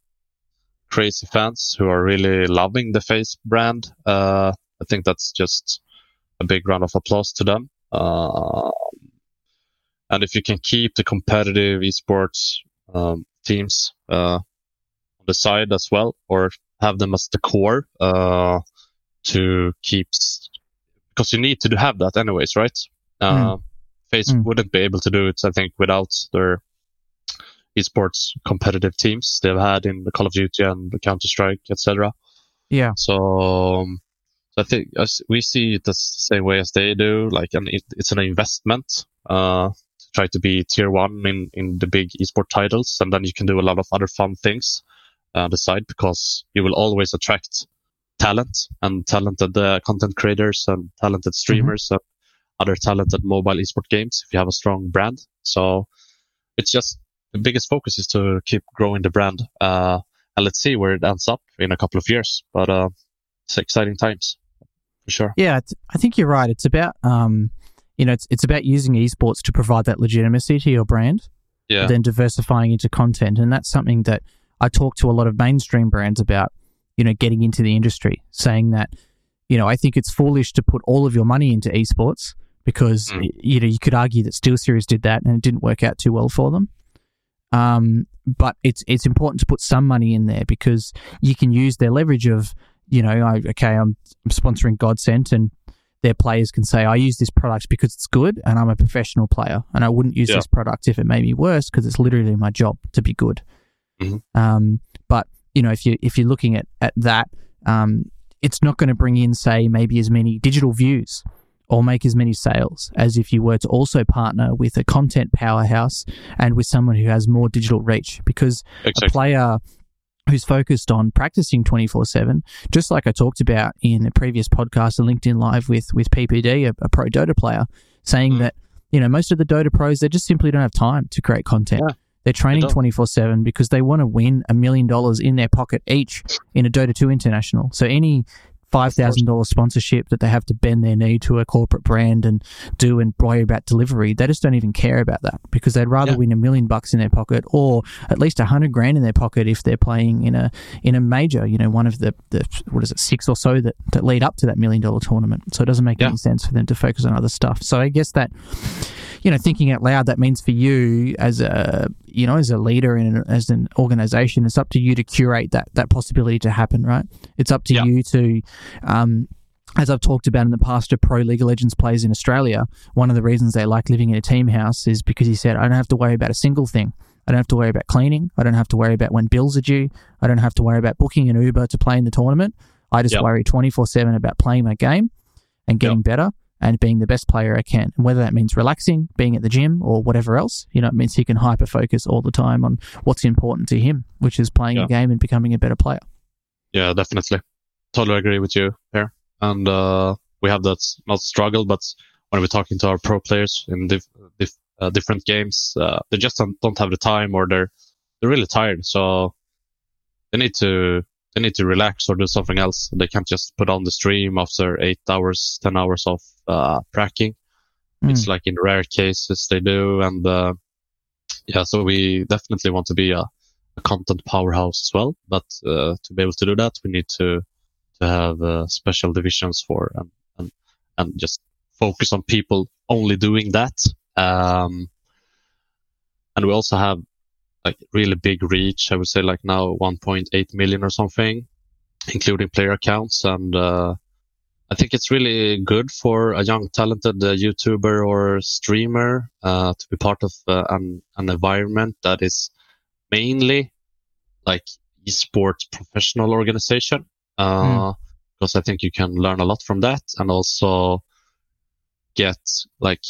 crazy fans who are really loving the FaZe brand. Uh, I think that's just a big round of applause to them. Uh, and if you can keep the competitive esports um, teams uh, on the side as well, or have them as the core uh, to keep, because you need to have that anyways, right? Uh, FaZe Mm. wouldn't be able to do it, I think, without their esports competitive teams they've had in the Call of Duty and the Counter Strike, etc. Yeah. So, um, I think as we see it the same way as they do. Like, and it, it's an investment uh, try to be tier one in in the big esport titles, and then you can do a lot of other fun things uh, on the side because you will always attract talent and talented uh, content creators and talented streamers and other talented mobile esport games if you have a strong brand. So it's just the biggest focus is to keep growing the brand. Uh, and let's see where it ends up in a couple of years. But uh, it's exciting times for sure. Yeah, I think you're right. It's about um, you know, it's it's about using esports to provide that legitimacy to your brand, Yeah. then diversifying into content, and that's something that I talk to a lot of mainstream brands about. You know, getting into the industry, saying that, you know, I think it's foolish to put all of your money into esports because Mm. you know you could argue that SteelSeries did that and it didn't work out too well for them. Um, but it's it's important to put some money in there because you can use their leverage of you know, I, okay, I'm, I'm sponsoring Godsent and their players can say, I use this product because it's good and I'm a professional player and I wouldn't use Yeah. this product if it made me worse because it's literally my job to be good. Mhm. Um, but you know, if you if you're looking at at that, um, it's not going to bring in, say, maybe as many digital views or make as many sales as if you were to also partner with a content powerhouse and with someone who has more digital reach. Because exactly. a player who's focused on practicing 24 7, just like I talked about in a previous podcast, a LinkedIn Live with, with PPD, a, a pro Dota player, saying mm. that, you know, most of the Dota pros, they just simply don't have time to create content. Yeah. They're training 24 7 because they want to win a million dollars in their pocket each in a Dota 2 international. So any $5,000 sponsorship that they have to bend their knee to a corporate brand and do and worry about delivery. They just don't even care about that because they'd rather yeah. win a million bucks in their pocket or at least a hundred grand in their pocket if they're playing in a in a major, you know, one of the, the what is it, six or so that, that lead up to that million dollar tournament. So it doesn't make yeah. any sense for them to focus on other stuff. So I guess that you know, thinking out loud, that means for you as a, you know, as a leader and as an organization, it's up to you to curate that that possibility to happen, right? It's up to yeah. you to, um, as I've talked about in the past, to pro League of Legends players in Australia, one of the reasons they like living in a team house is because he said, I don't have to worry about a single thing. I don't have to worry about cleaning. I don't have to worry about when bills are due. I don't have to worry about booking an Uber to play in the tournament. I just yep. worry 24 7 about playing my game and getting yep. better and being the best player I can. And whether that means relaxing, being at the gym, or whatever else, you know, it means he can hyper focus all the time on what's important to him, which is playing yeah. a game and becoming a better player. Yeah, definitely. Totally agree with you here. And uh, we have that not struggle, but when we're talking to our pro players in uh, different games, uh, they just don't, don't have the time or they're they're really tired. So they need to they need to relax or do something else. They can't just put on the stream after eight hours, 10 hours of uh, tracking. Mm. It's like in rare cases they do. And uh, yeah, so we definitely want to be a, a content powerhouse as well. But uh, to be able to do that, we need to to have uh, special divisions for and, and, and just focus on people only doing that. Um, and we also have like really big reach. I would say like now 1.8 million or something, including player accounts. And, uh, I think it's really good for a young, talented uh, YouTuber or streamer, uh, to be part of uh, an, an environment that is mainly like esports professional organization. Mm. Because I think you can learn a lot from that and also get like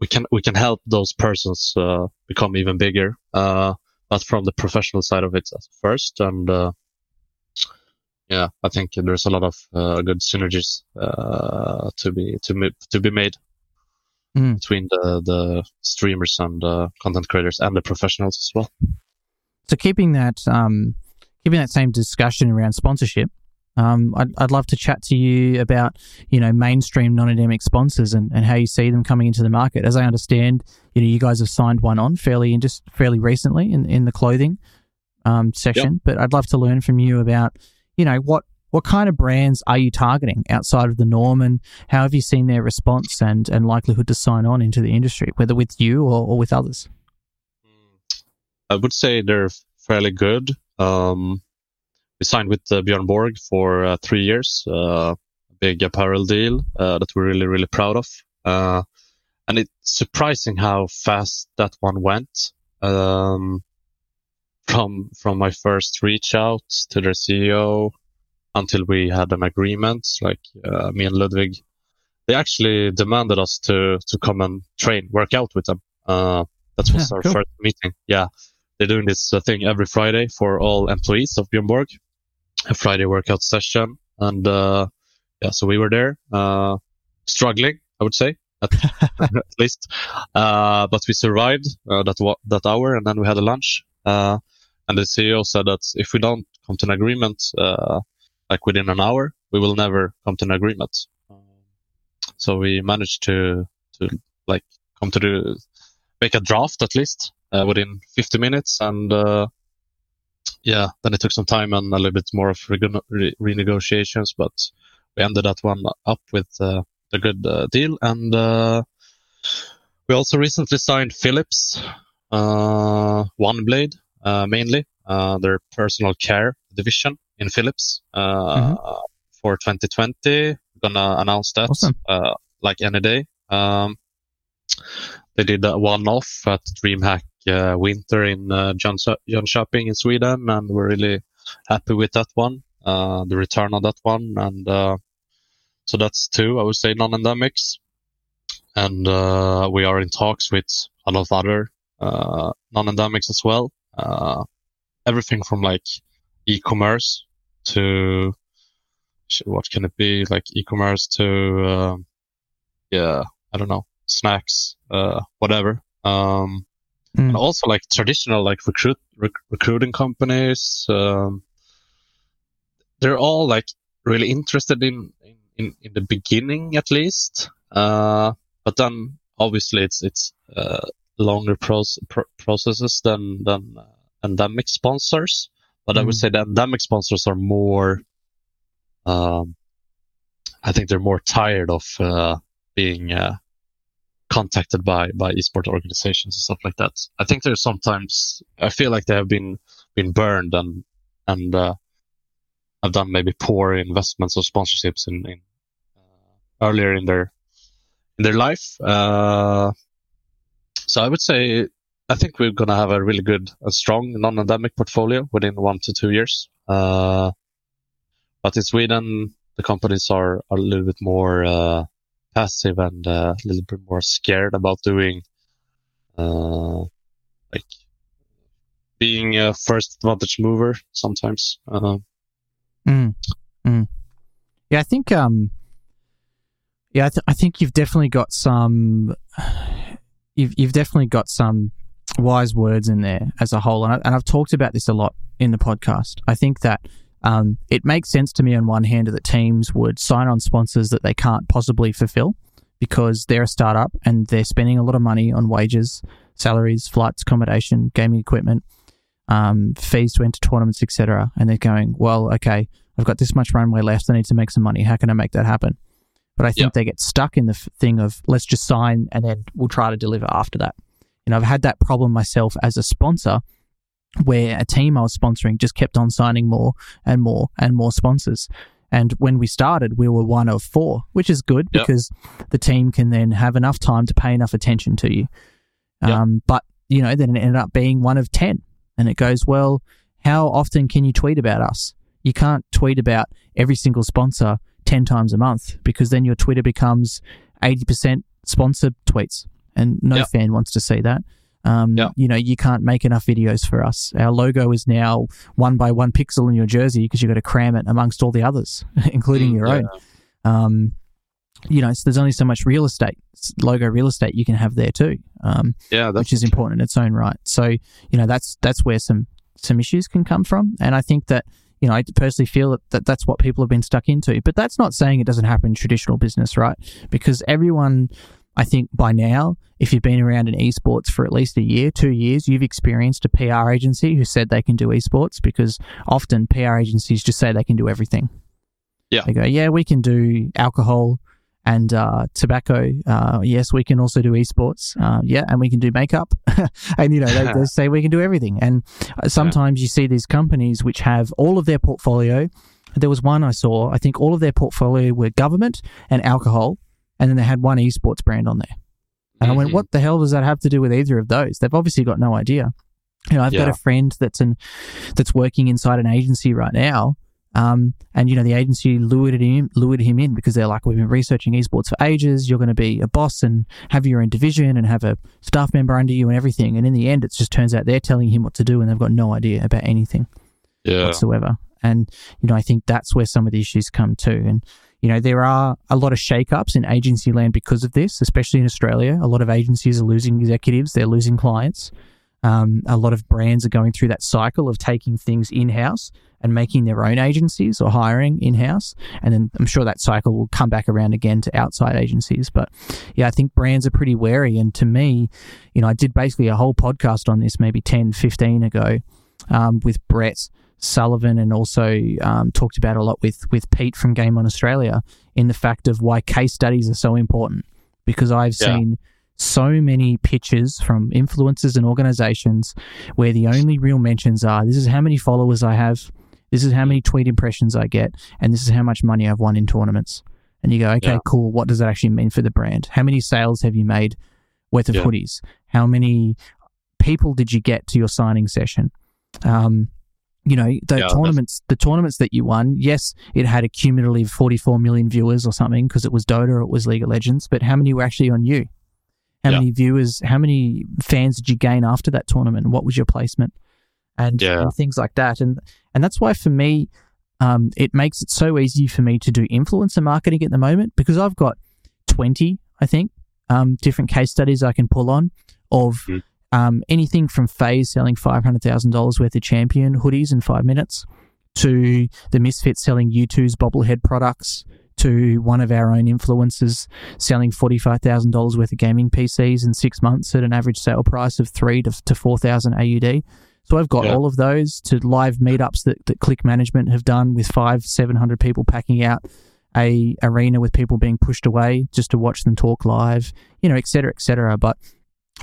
we can we can help those persons uh, become even bigger, uh, but from the professional side of it first. And uh, yeah, I think there's a lot of uh, good synergies uh, to be to to be made mm. between the the streamers and content creators and the professionals as well. So keeping that um, keeping that same discussion around sponsorship, um, I'd, I'd love to chat to you about, you know, mainstream non-endemic sponsors and, and how you see them coming into the market. As I understand, you know, you guys have signed one on fairly and just fairly recently in, in the clothing um, section. Yep. But I'd love to learn from you about, you know, what what kind of brands are you targeting outside of the norm, and how have you seen their response and and likelihood to sign on into the industry, whether with you or, or with others? I would say they're fairly good. Um, we signed with uh, Björn Borg for uh, three years, uh, a big apparel deal uh, that we're really, really proud of. Uh, and it's surprising how fast that one went. Um, from from my first reach out to their CEO until we had an agreement, like uh, me and Ludwig, they actually demanded us to to come and train, work out with them. that was yeah, our cool. first meeting. Yeah, they're doing this thing every Friday for all employees of Björn Borg a Friday workout session. And, uh, yeah, so we were there, uh, struggling, I would say, at, at least. Uh, but we survived, uh, that, that hour and then we had a lunch. Uh, and the CEO said that if we don't come to an agreement, uh, like within an hour, we will never come to an agreement. so we managed to, to like come to the, make a draft at least, within 50 minutes and, yeah, then it took some time and a little bit more of re- renegotiations, but we ended that one up with uh, a good uh, deal. And uh, we also recently signed Philips, uh, OneBlade, uh, mainly uh, their personal care division in Philips mm-hmm. for 2020. We're gonna announce that awesome. like any day. Um, they did a one-off at DreamHack winter in uh, Jönköping in Sweden, and we're really happy with that one. Uh, the return on that one, and uh, so that's two. I would say non-endemics, and uh, we are in talks with a lot of other uh, non-endemics as well. Uh, everything from like e-commerce to what can it be like e-commerce to um, yeah I don't know snacks uh, whatever um, mm. and also like traditional like recruit rec- recruiting companies um, they're all like really interested in in, in the beginning at least uh, but then obviously it's it's uh, longer pros- processes than than uh, endemic sponsors but mm. I would mm. say the endemic sponsors are more um, I think they're more tired of uh, being uh, contacted by by esport organizations and stuff like that. I think there's sometimes I feel like they have been been burned and and uh, have done maybe poor investments or sponsorships in, in uh, earlier in their in their life. Uh, so I would say I think we're gonna have a really good, a strong non-endemic portfolio within one to two years. Uh, but in Sweden, the companies are, are a little bit more uh, passive and uh, a little bit more scared about doing uh, like being a first advantage mover sometimes. Uh, mm, mm. Yeah, I think. Um, yeah, I, th- I think you've definitely got some. You've you've definitely got some wise words in there as a whole, and, I, and I've talked about this a lot in the podcast. I think that um, it makes sense to me on one hand that teams would sign on sponsors that they can't possibly fulfill because they're a startup and they're spending a lot of money on wages, salaries, flights, accommodation, gaming equipment, um, fees to enter tournaments, etc. And they're going, well, okay, I've got this much runway left. I need to make some money. How can I make that happen? But I think yep. they get stuck in the f- thing of let's just sign and then we'll try to deliver after that. And I've had that problem myself as a sponsor where a team I was sponsoring just kept on signing more and more and more sponsors. And when we started, we were one of four, which is good yep. because the team can then have enough time to pay enough attention to you. Yep. Um, but, you know, then it ended up being one of 10. And it goes, well, how often can you tweet about us? You can't tweet about every single sponsor 10 times a month because then your Twitter becomes 80% sponsored tweets. And no yep. fan wants to see that. Um, yeah. You know, you can't make enough videos for us. Our logo is now one by one pixel in your jersey because you've got to cram it amongst all the others, including mm, your yeah. own. Um, you know, so there's only so much real estate, logo real estate you can have there too. Um, yeah, which is important in its own right. So, you know, that's that's where some some issues can come from, and I think that you know, I personally feel that, that that's what people have been stuck into. But that's not saying it doesn't happen in traditional business, right? Because everyone I think by now, if you've been around in esports for at least a year, two years, you've experienced a PR agency who said they can do esports because often PR agencies just say they can do everything. Yeah. They go, yeah, we can do alcohol and uh, tobacco. Uh, yes, we can also do esports. Uh, yeah, and we can do makeup. and, you know, they, they, say we can do everything. And uh, sometimes yeah. you see these companies which have all of their portfolio. There was one I saw, I think all of their portfolio were government and alcohol and then they had one esports brand on there. And mm-hmm. I went, mm-hmm. what the hell does that have to do with either of those? They've obviously got no idea. You know, I've yeah. got a friend that's an that's working inside an agency right now. Um, and you know, the agency lured him lured him in because they're like, we've been researching esports for ages. You're going to be a boss and have your own division and have a staff member under you and everything. And in the end, it just turns out they're telling him what to do, and they've got no idea about anything yeah. whatsoever. And you know, I think that's where some of the issues come too. And you know, there are a lot of shakeups in agency land because of this, especially in Australia. A lot of agencies are losing executives, they're losing clients. Um, a lot of brands are going through that cycle of taking things in house and making their own agencies or hiring in house. And then I'm sure that cycle will come back around again to outside agencies. But yeah, I think brands are pretty wary. And to me, you know, I did basically a whole podcast on this maybe 10, 15 ago um, with Brett Sullivan and also um, talked about a lot with with Pete from Game On Australia in the fact of why case studies are so important because I've yeah. seen so many pitches from influencers and organizations where the only real mentions are this is how many followers I have, this is how many tweet impressions I get, and this is how much money I've won in tournaments. And you go, okay, yeah. cool. What does that actually mean for the brand? How many sales have you made worth of yeah. hoodies? How many people did you get to your signing session? Um, you know the Yeah, tournaments the tournaments that you won yes it had a cumulative 44 million viewers or something because it was dota or it was league of legends but how many were actually on you how Yeah. many viewers how many fans did you gain after that tournament what was your placement and, Yeah. and things like that and and that's why for me um, it makes it so easy for me to do influencer marketing at the moment because i've got 20 i think um, different case studies i can pull on of Mhm. Um, anything from FaZe selling $500,000 worth of champion hoodies in five minutes to the Misfits selling U2's bobblehead products to one of our own influencers selling $45,000 worth of gaming PCs in six months at an average sale price of three to, to 4,000 AUD. So I've got Yeah. all of those to live meetups that, that Click Management have done with five, 700 people packing out a arena with people being pushed away just to watch them talk live, you know, et cetera, et cetera. But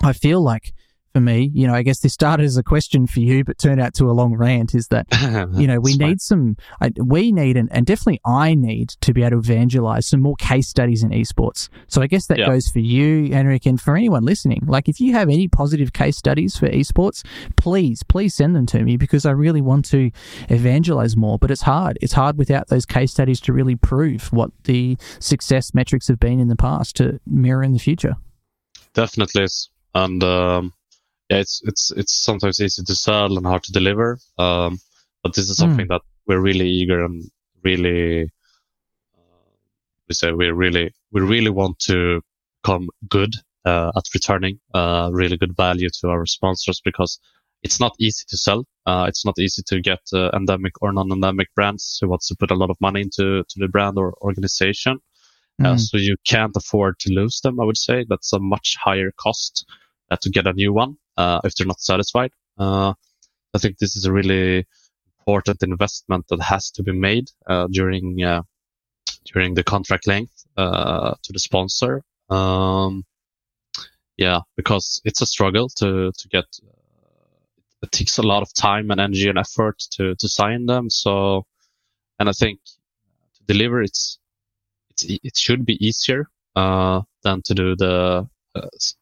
I feel like for me, you know, I guess this started as a question for you, but turned out to a long rant. Is that you know we fine. need some, I, we need, and, and definitely I need to be able to evangelize some more case studies in esports. So I guess that Yeah. goes for you, Henrik, and for anyone listening. Like, if you have any positive case studies for esports, please, please send them to me because I really want to evangelize more. But it's hard. It's hard without those case studies to really prove what the success metrics have been in the past to mirror in the future. definitely and um, yeah it's it's it's sometimes easy to sell and hard to deliver um, but this is something that we're really eager and really uh, we say we really we really want to come good uh, at returning uh, really good value to our sponsors because it's not easy to sell uh, it's not easy to get uh, endemic or non-endemic brands who wants to put a lot of money into to the brand or organization uh, Mm. so you can't afford to lose them. I would say that's a much higher cost to get a new one uh, if they're not satisfied. Uh, I think this is a really important investment that has to be made uh, during uh, during the contract length uh, to the sponsor. Um, yeah, because it's a struggle to to get. Uh, it takes a lot of time and energy and effort to to sign them. So, and I think to deliver it's it's it should be easier uh, than to do the uh,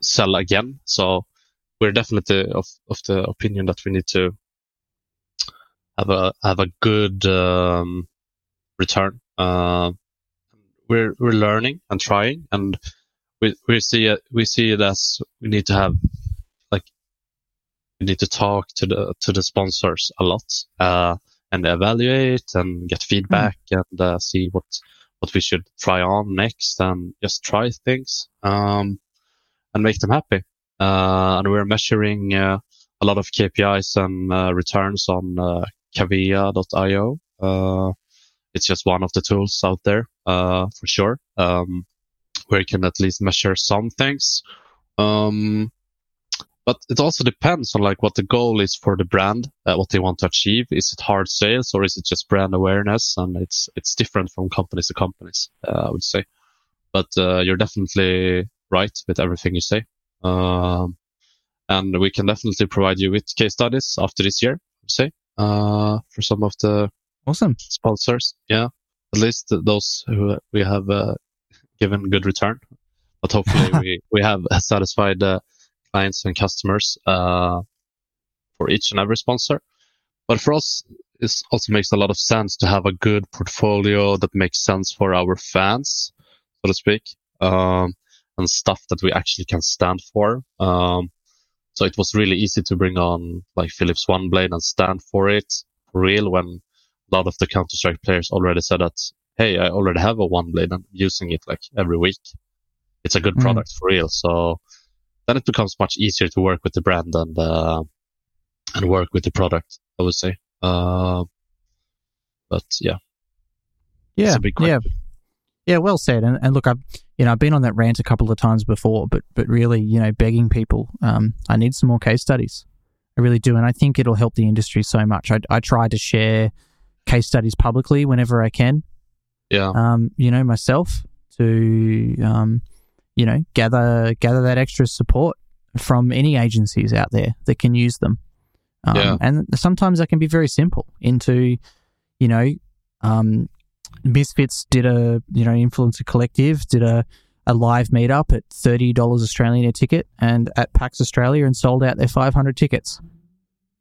sell again. So we're definitely of of the opinion that we need to have a have a good um, return. Uh, we're we're learning and trying, and we we see it we see it as we need to have like we need to talk to the to the sponsors a lot uh, and evaluate and get feedback and uh, see what what we should try on next and just try things um, and make them happy. Uh, and we're measuring uh, a lot of KPIs and uh, returns on uh, Kavia.io. Uh, it's just one of the tools out there uh, for sure, um, where you can at least measure some things. Um, but it also depends on like what the goal is for the brand, uh, what they want to achieve. Is it hard sales or is it just brand awareness? And it's it's different from companies to companies, uh, I would say. But uh, you're definitely right with everything you say. Um, and we can definitely provide you with case studies after this year, say, uh, for some of the Awesome. sponsors. Yeah, at least those who we have uh, given good return. But hopefully we, we have satisfied uh, clients and customers uh, for each and every sponsor. But for us, it also makes a lot of sense to have a good portfolio that makes sense for our fans, so to speak, um, and stuff that we actually can stand for. Um, so it was really easy to bring on like Philips One Blade and stand for it for real when a lot of the Counter Strike players already said that, hey, I already have a One Blade and I'm using it like every week. It's a good Mm. product for real. So then it becomes much easier to work with the brand and uh, and work with the product. I would say. Uh, but yeah, Yeah, it's a big yeah, yeah. Well said. And, and look, I've you know I've been on that rant a couple of times before, but but really, you know, begging people, um, I need some more case studies. I really do, and I think it'll help the industry so much. I I try to share case studies publicly whenever I can. yeah, Um, you know, myself to um, you know, gather gather that extra support from any agencies out there that can use them. Um, Yeah. And sometimes that can be very simple. Into, you know, um, Misfits did a you know influencer collective did a a live meetup at thirty dollars Australian a ticket, and at PAX Australia, and sold out their five hundred tickets.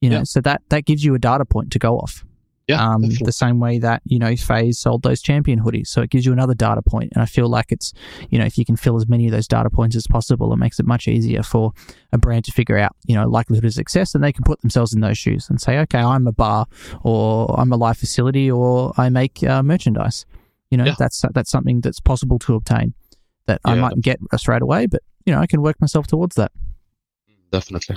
You know, so that that gives you a data point to go off. Yeah, Um, definitely. the same way that you know FaZe sold those champion hoodies, so it gives you another data point. And I feel like it's you know if you can fill as many of those data points as possible, it makes it much easier for a brand to figure out you know likelihood of success, and they can put themselves in those shoes and say, okay, I'm a bar, or I'm a live facility, or I make uh, merchandise. You know, Yeah. that's that's something that's possible to obtain that I mightn't get straight away, but you know I can work myself towards that. Definitely.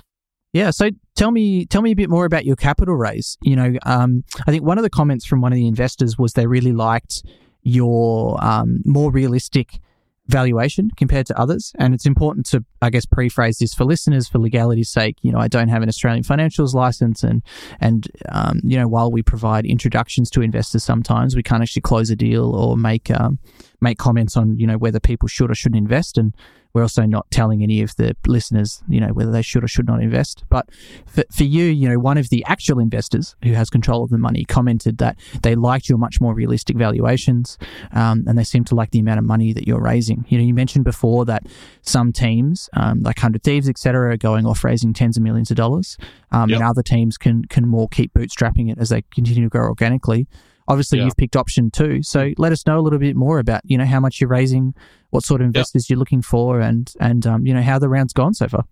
Yeah. So tell me, tell me a bit more about your capital raise. You know, um, I think one of the comments from one of the investors was they really liked your um, more realistic valuation compared to others. And it's important to, I guess, pre-phrase this for listeners for legality's sake. You know, I don't have an Australian financials license, and and um, you know, while we provide introductions to investors, sometimes we can't actually close a deal or make um, make comments on you know whether people should or shouldn't invest and we're also not telling any of the listeners, you know, whether they should or should not invest. But for, for you, you know, one of the actual investors who has control of the money commented that they liked your much more realistic valuations, um, and they seem to like the amount of money that you're raising. You know, you mentioned before that some teams, um, like Hundred Thieves, etc., are going off raising tens of millions of dollars, um, Yep. and other teams can can more keep bootstrapping it as they continue to grow organically. Obviously, Yeah. you've picked option two, so let us know a little bit more about you know how much you're raising, what sort of investors you're looking for, and and um, you know how the round's gone so far.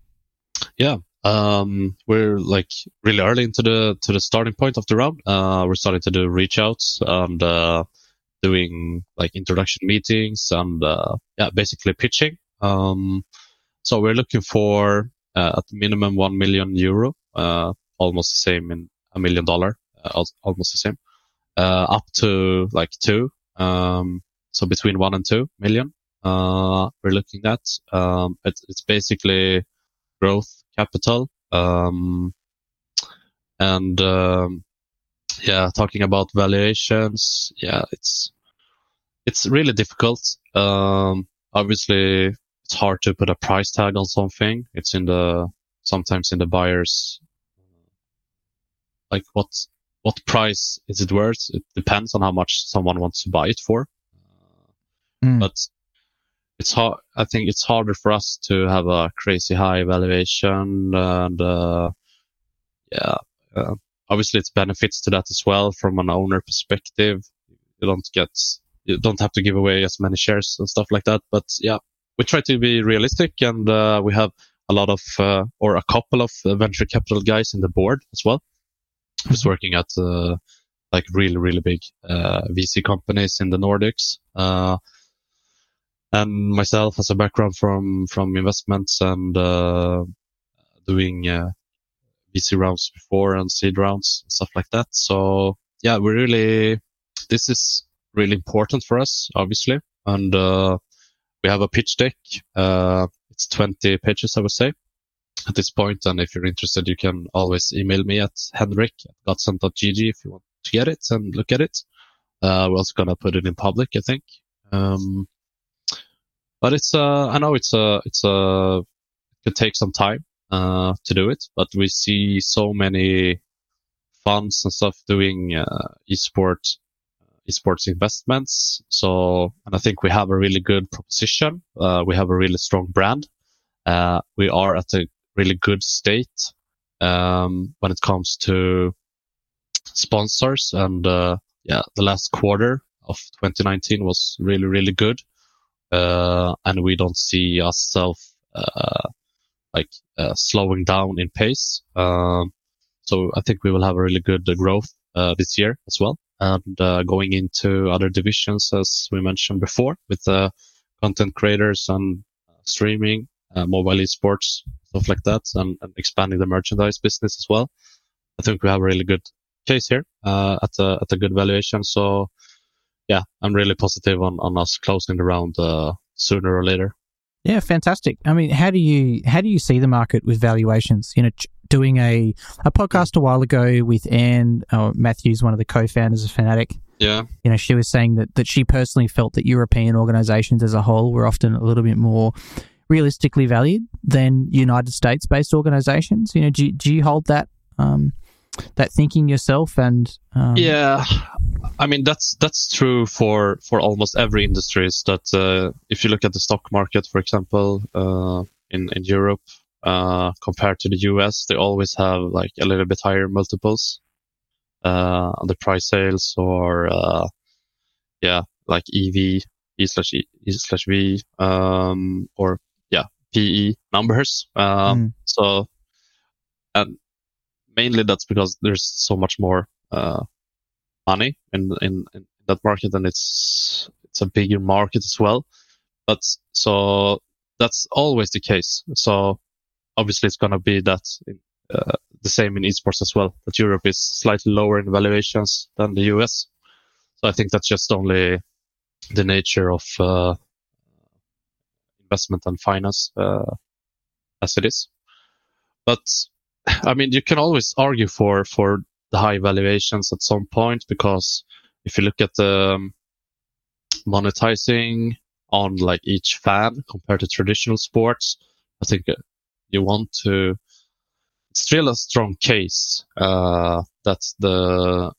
Yeah. Um, we're like really early into the to the starting point of the round. Uh, we're starting to do reach outs and uh, doing like introduction meetings and uh, yeah, basically pitching. Um, so we're looking for uh, at minimum one million euro, uh, almost the same in a million dollar, uh, almost the same, uh, up to like two. Um, so between one and two million, uh, we're looking at. Um, it's, it's basically growth capital. Um, and, um, yeah, talking about valuations. Yeah, it's, it's really difficult. Um, obviously it's hard to put a price tag on something. It's in the, sometimes in the buyer's, like what, what price is it worth? It depends on how much someone wants to buy it for. Mm. But it's hard. I think it's harder for us to have a crazy high valuation and, uh, yeah, uh, obviously it's benefits to that as well from an owner perspective. You don't get, you don't have to give away as many shares and stuff like that. But yeah, we try to be realistic and, uh, we have a lot of, uh, or a couple of uh, venture capital guys in the board as well, who's working at, uh, like really, really big, uh, VC companies in the Nordics. Uh, and myself as a background from, from investments and, uh, doing, uh, VC rounds before and seed rounds and stuff like that. So yeah, we really, this is really important for us, obviously. And, uh, we have a pitch deck. Uh, it's 20 pages, I would say at this point. And if you're interested, you can always email me at henrik at godsent.gg if you want to get it and look at it. Uh, we're also going to put it in public, I think. Um, but it's, uh, I know it's, uh, it's, uh, it could take some time, uh, to do it, but we see so many funds and stuff doing, uh, esport, esports investments. So, and I think we have a really good proposition. Uh, we have a really strong brand. Uh, we are at a really good state, um, when it comes to sponsors and, uh, yeah, the last quarter of 2019 was really, really good. Uh, and we don't see ourselves, uh, like, uh, slowing down in pace. Um, so I think we will have a really good growth, uh, this year as well. And, uh, going into other divisions, as we mentioned before, with, content creators and streaming, mobile esports, stuff like that, and, and expanding the merchandise business as well. I think we have a really good case here, uh, at a, at a good valuation. So yeah, I'm really positive on, on us closing the round, uh, sooner or later. Yeah, fantastic. I mean, how do you how do you see the market with valuations? You know, ch- doing a a podcast a while ago with Anne uh, Mathews, one of the co-founders of Fnatic. Yeah. You know, she was saying that that she personally felt that European organisations as a whole were often a little bit more realistically valued than United States based organisations. You know, do do you hold that um, that thinking yourself and um, yeah i mean that's that's true for for almost every industry is that uh, if you look at the stock market for example uh, in in europe uh, compared to the us they always have like a little bit higher multiples uh, on the price sales or uh, yeah like ev e slash e, slash v um, or pe numbers. Um, Mm. so and mainly that's because there's so much more uh, money in, in in that market and it's it's a bigger market as well. But so that's always the case. So obviously it's going to be that uh, the same in esports as well that europe is slightly lower in valuations than the us so i think that's just only the nature of uh, investment and finance uh, as it is but I mean, you can always argue for for the high valuations at some point because if you look at the um, monetizing on like each fan compared to traditional sports, I think uh, you want to. It's still a strong case uh, that the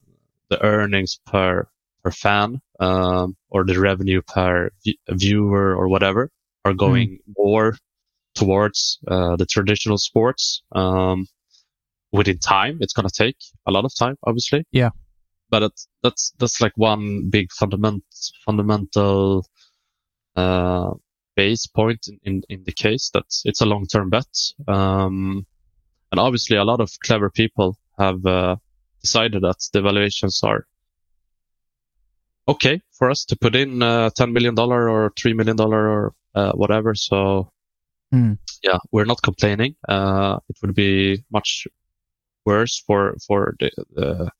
the earnings per per fan um, or the revenue per v- viewer or whatever are going more towards uh, the traditional sports. Um, within time. It's going to take a lot of time, obviously. Yeah. But that's that's like one big fundament fundamental uh, base point in, in, in the case that it's a long term bet. Um, and obviously, a lot of clever people have uh, decided that the valuations are okay for us to put in uh, ten million dollar or three million dollar or uh, whatever. So Hmm. yeah, we're not complaining. Uh, it would be much worse for for the, the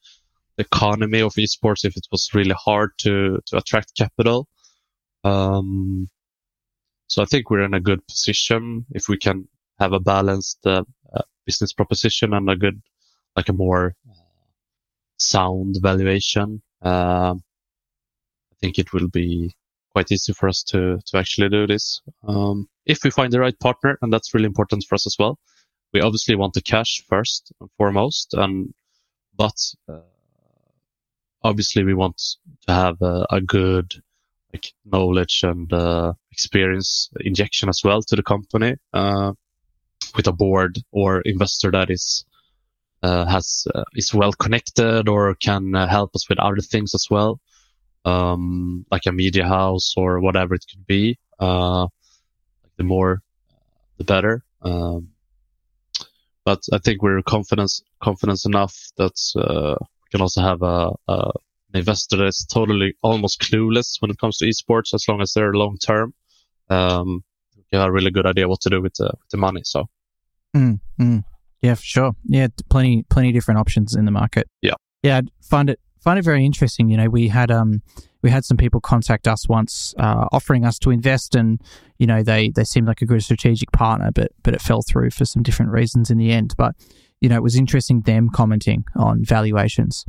economy of esports if it was really hard to to attract capital. Um, so I think we're in a good position if we can have a balanced uh, uh, business proposition and a good, like a more uh, sound valuation. Um, I think it will be quite easy for us to to actually do this. Um, if we find the right partner, and that's really important for us as well we obviously want the cash first and foremost, and but uh, obviously we want to have a, a good like knowledge and uh, experience injection as well to the company uh, with a board or investor that is uh, has uh, is well connected or can uh, help us with other things as well, um, like a media house or whatever it could be. Uh, the more, the better. Um, but I think we're confident confident enough that uh, we can also have a, a, an investor that's totally almost clueless when it comes to esports, as long as they're long term. Um, we have a really good idea what to do with the, with the money. So Mm, mm. Yeah, for sure. Yeah, plenty, plenty different options in the market. Yeah. yeah. I find it find it very interesting. You know, we had um we had some people contact us once, uh, offering us to invest, and you know they they seemed like a good strategic partner, but but it fell through for some different reasons in the end. But you know, it was interesting them commenting on valuations.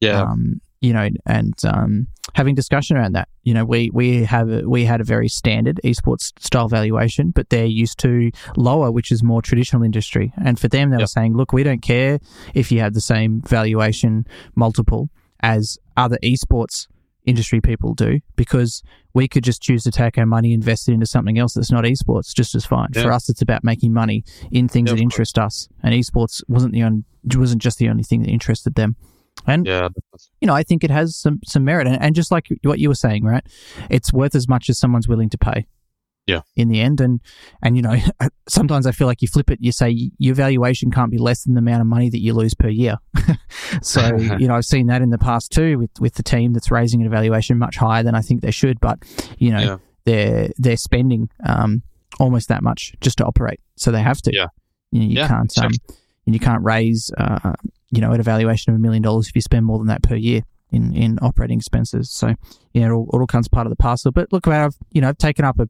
yeah, Um, you know, and um, having discussion around that. You know, we we have we had a very standard esports style valuation, but they're used to lower, which is more traditional industry. And for them, they were saying, look, we don't care if you have the same valuation multiple as other esports industry people do, because we could just choose to take our money invest it into something else that's not esports just as fine. Yeah. For us, it's about making money in things Yeah, that interest us, and esports wasn't the only wasn't just the only thing that interested them. And yeah, you know, I think it has some some merit, and, and just like what you were saying, right? It's worth as much as someone's willing to pay. Yeah. In the end, and and you know, sometimes I feel like you flip it. You say your valuation can't be less than the amount of money that you lose per year. so you know, I've seen that in the past too with with the team that's raising an evaluation much higher than I think they should, but you know, Yeah. they're they're spending um almost that much just to operate, so they have to. Yeah. You, know, you Yeah, can't um, exactly. and you can't raise uh, you know, at a valuation of a million dollars if you spend more than that per year in, in operating expenses. So, yeah, it all, it all comes part of the parcel. But look, I've, you know, I've taken up a,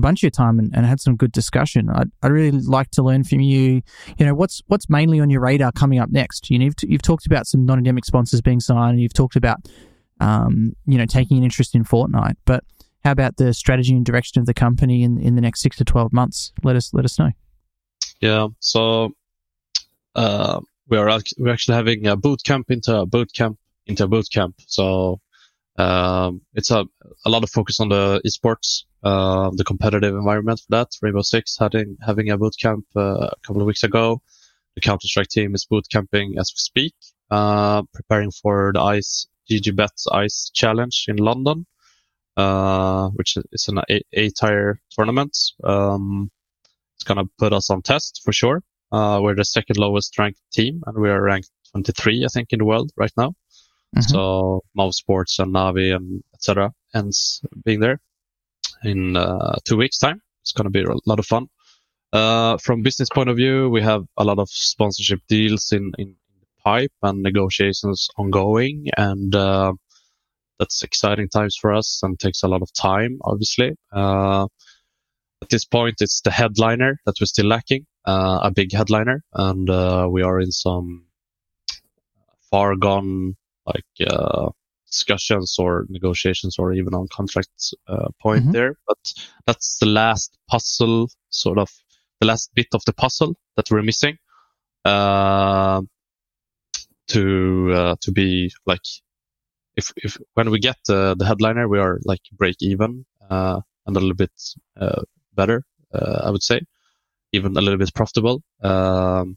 bunch of your time and, and had some good discussion. I'd, I'd really like to learn from you, you know, what's, what's mainly on your radar coming up next? You know, you've, you've talked about some non-endemic sponsors being signed and you've talked about, um, you know, taking an interest in Fortnite, but how about the strategy and direction of the company in, in the next six to 12 months? Let us, let us know. Yeah. So uh, we are we're actually having a boot camp into a boot camp into a boot camp. So um, it's a a lot of focus on the esports, uh, the competitive environment for that. Rainbow Six having having a boot camp uh, a couple of weeks ago. The Counter Strike team is boot camping as we speak, uh, preparing for the Ice GGBet Ice Challenge in London, uh, which is an A-tier tournament. Um, it's gonna put us on test for sure. Uh, we're the second lowest ranked team, and we are ranked 23, I think, in the world right now. Mm-hmm. So mousesports and Navi and etc. ends being there in uh, two weeks' time. It's going to be a lot of fun. Uh, from business point of view, we have a lot of sponsorship deals in, in pipe and negotiations ongoing, and uh, that's exciting times for us and takes a lot of time, obviously. Uh, at this point, it's the headliner that we're still lacking, uh, a big headliner, and uh, we are in some far gone like uh, discussions or negotiations or even on contracts uh, point mm-hmm. there. But that's the last puzzle, sort of the last bit of the puzzle that we're missing uh, to uh, to be like if if when we get the headliner, we are like break even uh, and a little bit uh, better, I would say, even a little bit profitable. Um,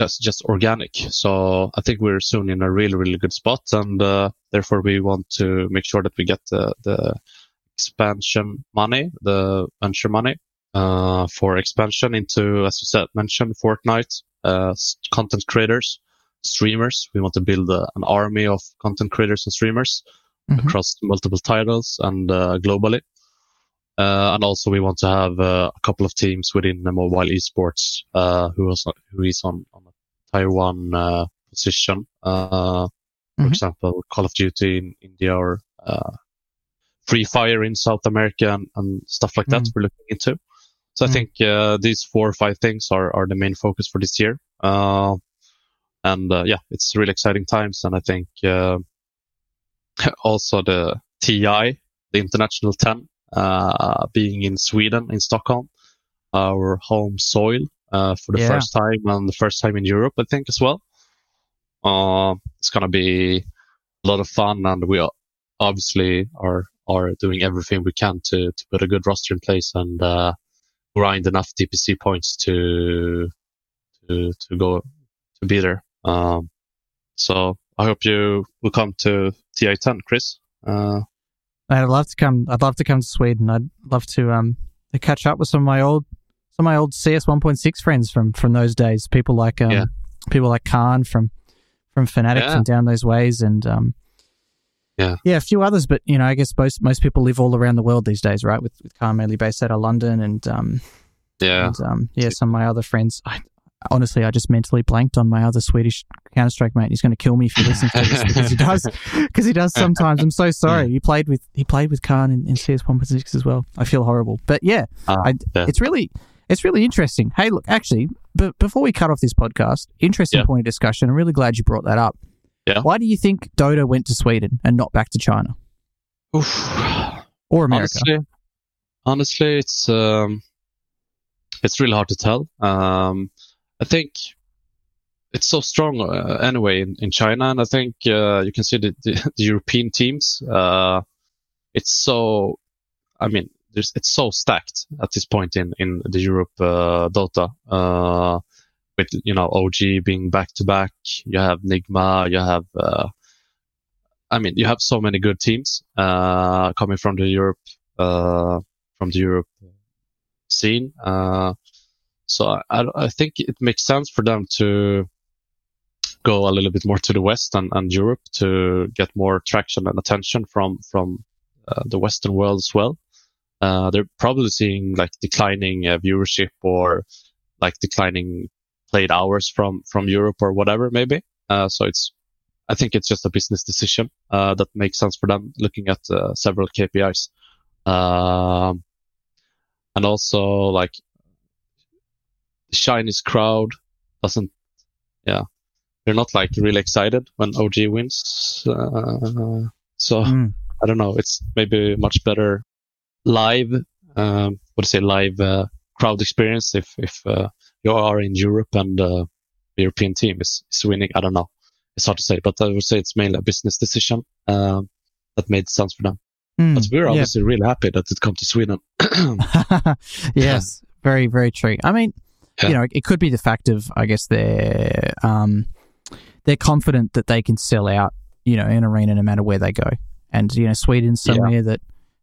that's just organic. So I think we're soon in a really, really good spot. And uh, therefore, we want to make sure that we get the, the expansion money, the venture money uh, for expansion into, as you said, mentioned Fortnite, uh, content creators, streamers. We want to build a, an army of content creators and streamers mm-hmm. across multiple titles and uh, globally. Uh, and also we want to have uh, a couple of teams within the mobile esports uh, who is who is on, on Taiwan uh, position. Uh, for mm-hmm. example, Call of Duty in India or uh, Free Fire in South America and, and stuff like that. Mm. We're looking into. So mm. I think uh, these four or five things are, are the main focus for this year. Uh, and uh, yeah, it's really exciting times. And I think also the TI, the International 10, being in Sweden, in Stockholm, our home soil, uh, for the yeah. first time and the first time in Europe, I think as well. Uh, it's gonna be a lot of fun, and we obviously are are doing everything we can to to put a good roster in place and uh, grind enough DPC points to to to go to be there. Um, so I hope you will come to TI10, Chris. Uh, I'd love to come. I'd love to come to Sweden. I'd love to um to catch up with some of my old of my old CS 1.6 friends from from those days. People like um, yeah. people like cArn from from Fnatic yeah. and down those ways, and um, yeah, yeah, a few others. But you know, I guess most most people live all around the world these days, right? With with cArn mainly based out of London, and um, yeah, and, um, yeah, some of my other friends. I, honestly, I just mentally blanked on my other Swedish Counter Strike mate. He's going to kill me if he listens to this because he does. Because he does sometimes. I'm so sorry. He played with he played with cArn in, in CS 1.6 as well. I feel horrible, but yeah, uh, I, yeah. it's really it's really interesting. Hey, look, actually, b- before we cut off this podcast, interesting yeah. point of discussion. I'm really glad you brought that up. Yeah. Why do you think Dota went to Sweden and not back to China? Oof. Or America? Honestly, honestly it's um, it's really hard to tell. Um, I think it's so strong uh, anyway in, in China, and I think uh, you can see the, the, the European teams. Uh, it's so, I mean, there's, it's so stacked at this point in, in the Europe uh, Dota. Uh, with you know OG being back to back, you have Nigma, you have uh, I mean you have so many good teams uh, coming from the Europe uh, from the Europe scene. Uh, so I, I think it makes sense for them to go a little bit more to the West and, and Europe to get more traction and attention from from the Western world as well uh, they're probably seeing like declining uh, viewership or like declining played hours from from Europe or whatever maybe. Uh, so it's I think it's just a business decision uh, that makes sense for them looking at uh, several KPIs. Um, and also like the Chinese crowd doesn't yeah they're not like really excited when OG wins. Uh, so mm. I don't know. It's maybe much better live, um, what to say, live uh, crowd experience if if uh, you are in Europe and uh, European team is, is winning. I don't know. It's hard to say, but I would say it's mainly a business decision um, that made sense for them. Mm, but we're obviously yeah. really happy that it come to Sweden. yes, very very true. I mean, yeah. you know, it could be the fact of I guess they're um, they're confident that they can sell out, you know, an arena no matter where they go, and you know, Sweden's somewhere yeah. that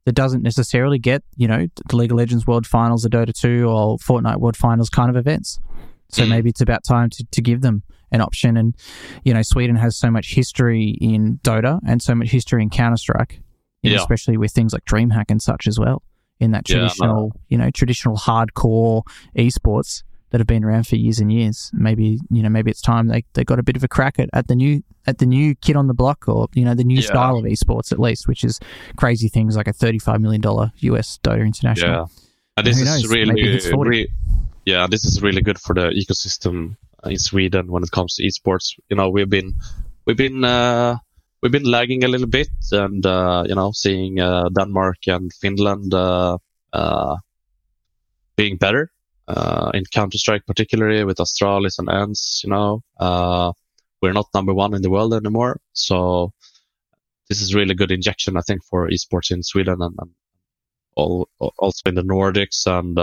that doesn't necessarily get you know the League of Legends World Finals, the Dota two, or Fortnite World Finals kind of events. So maybe it's about time to, to give them an option. And, you know, Sweden has so much history in Dota and so much history in Counter Strike, yeah. especially with things like DreamHack and such as well, in that traditional, yeah, no. you know, traditional hardcore esports that have been around for years and years. Maybe, you know, maybe it's time they, they got a bit of a crack at, at the new at the new kid on the block or, you know, the new yeah. style of esports at least, which is crazy things like a thirty five million dollar US Dota International. Yeah. And this is really, really yeah, this is really good for the ecosystem in Sweden when it comes to esports. You know, we've been we've been uh, we've been lagging a little bit, and uh, you know, seeing uh, Denmark and Finland uh, uh, being better uh, in Counter Strike, particularly with Astralis and ENCE. You know, we're not number one in the world anymore, so this is really good injection, I think, for esports in Sweden and, and all, also in the Nordics and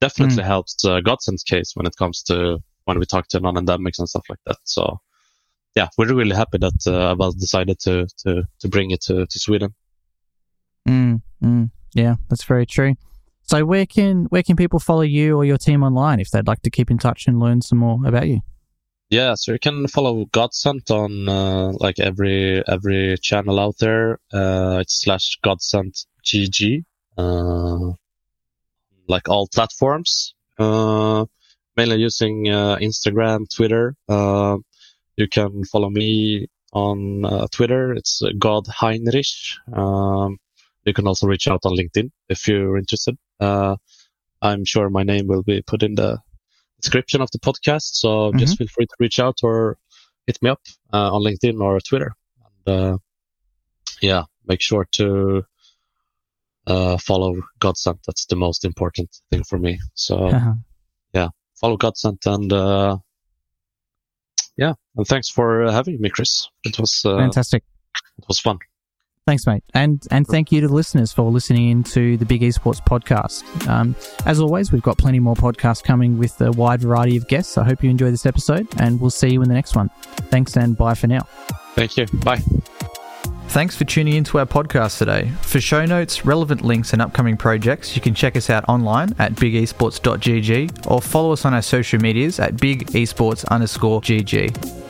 definitely mm. helps uh, Godsent's case when it comes to when we talk to non-endemics and stuff like that. So yeah, we're really happy that uh, Valve decided to to to bring it to, to Sweden. Mm, mm, yeah, that's very true. So where can where can people follow you or your team online if they'd like to keep in touch and learn some more about you? Yeah, so you can follow Godsent on uh, like every every channel out there. Uh, it's slash Godsent GG. Uh, like all platforms, uh, mainly using uh, Instagram, Twitter. Uh, you can follow me on Twitter. It's God Henrik. Um, you can also reach out on LinkedIn if you're interested. Uh, I'm sure my name will be put in the description of the podcast. So mm-hmm. just feel free to reach out or hit me up uh, on LinkedIn or Twitter. And yeah, make sure to uh, follow Godsent. That's the most important thing for me. So uh-huh. yeah, follow Godsent and uh, yeah, and thanks for having me, Chris. It was uh, fantastic. It was fun. Thanks, mate, and and thank you to the listeners for listening in to the Big Esports podcast. Um, as always, we've got plenty more podcasts coming with a wide variety of guests. I hope you enjoy this episode, and we'll see you in the next one. Thanks, and bye for now. Thank you. Bye. Thanks for tuning into our podcast today. For show notes, relevant links, and upcoming projects, you can check us out online at bigesports.gg or follow us on our social medias at bigesports underscore gg.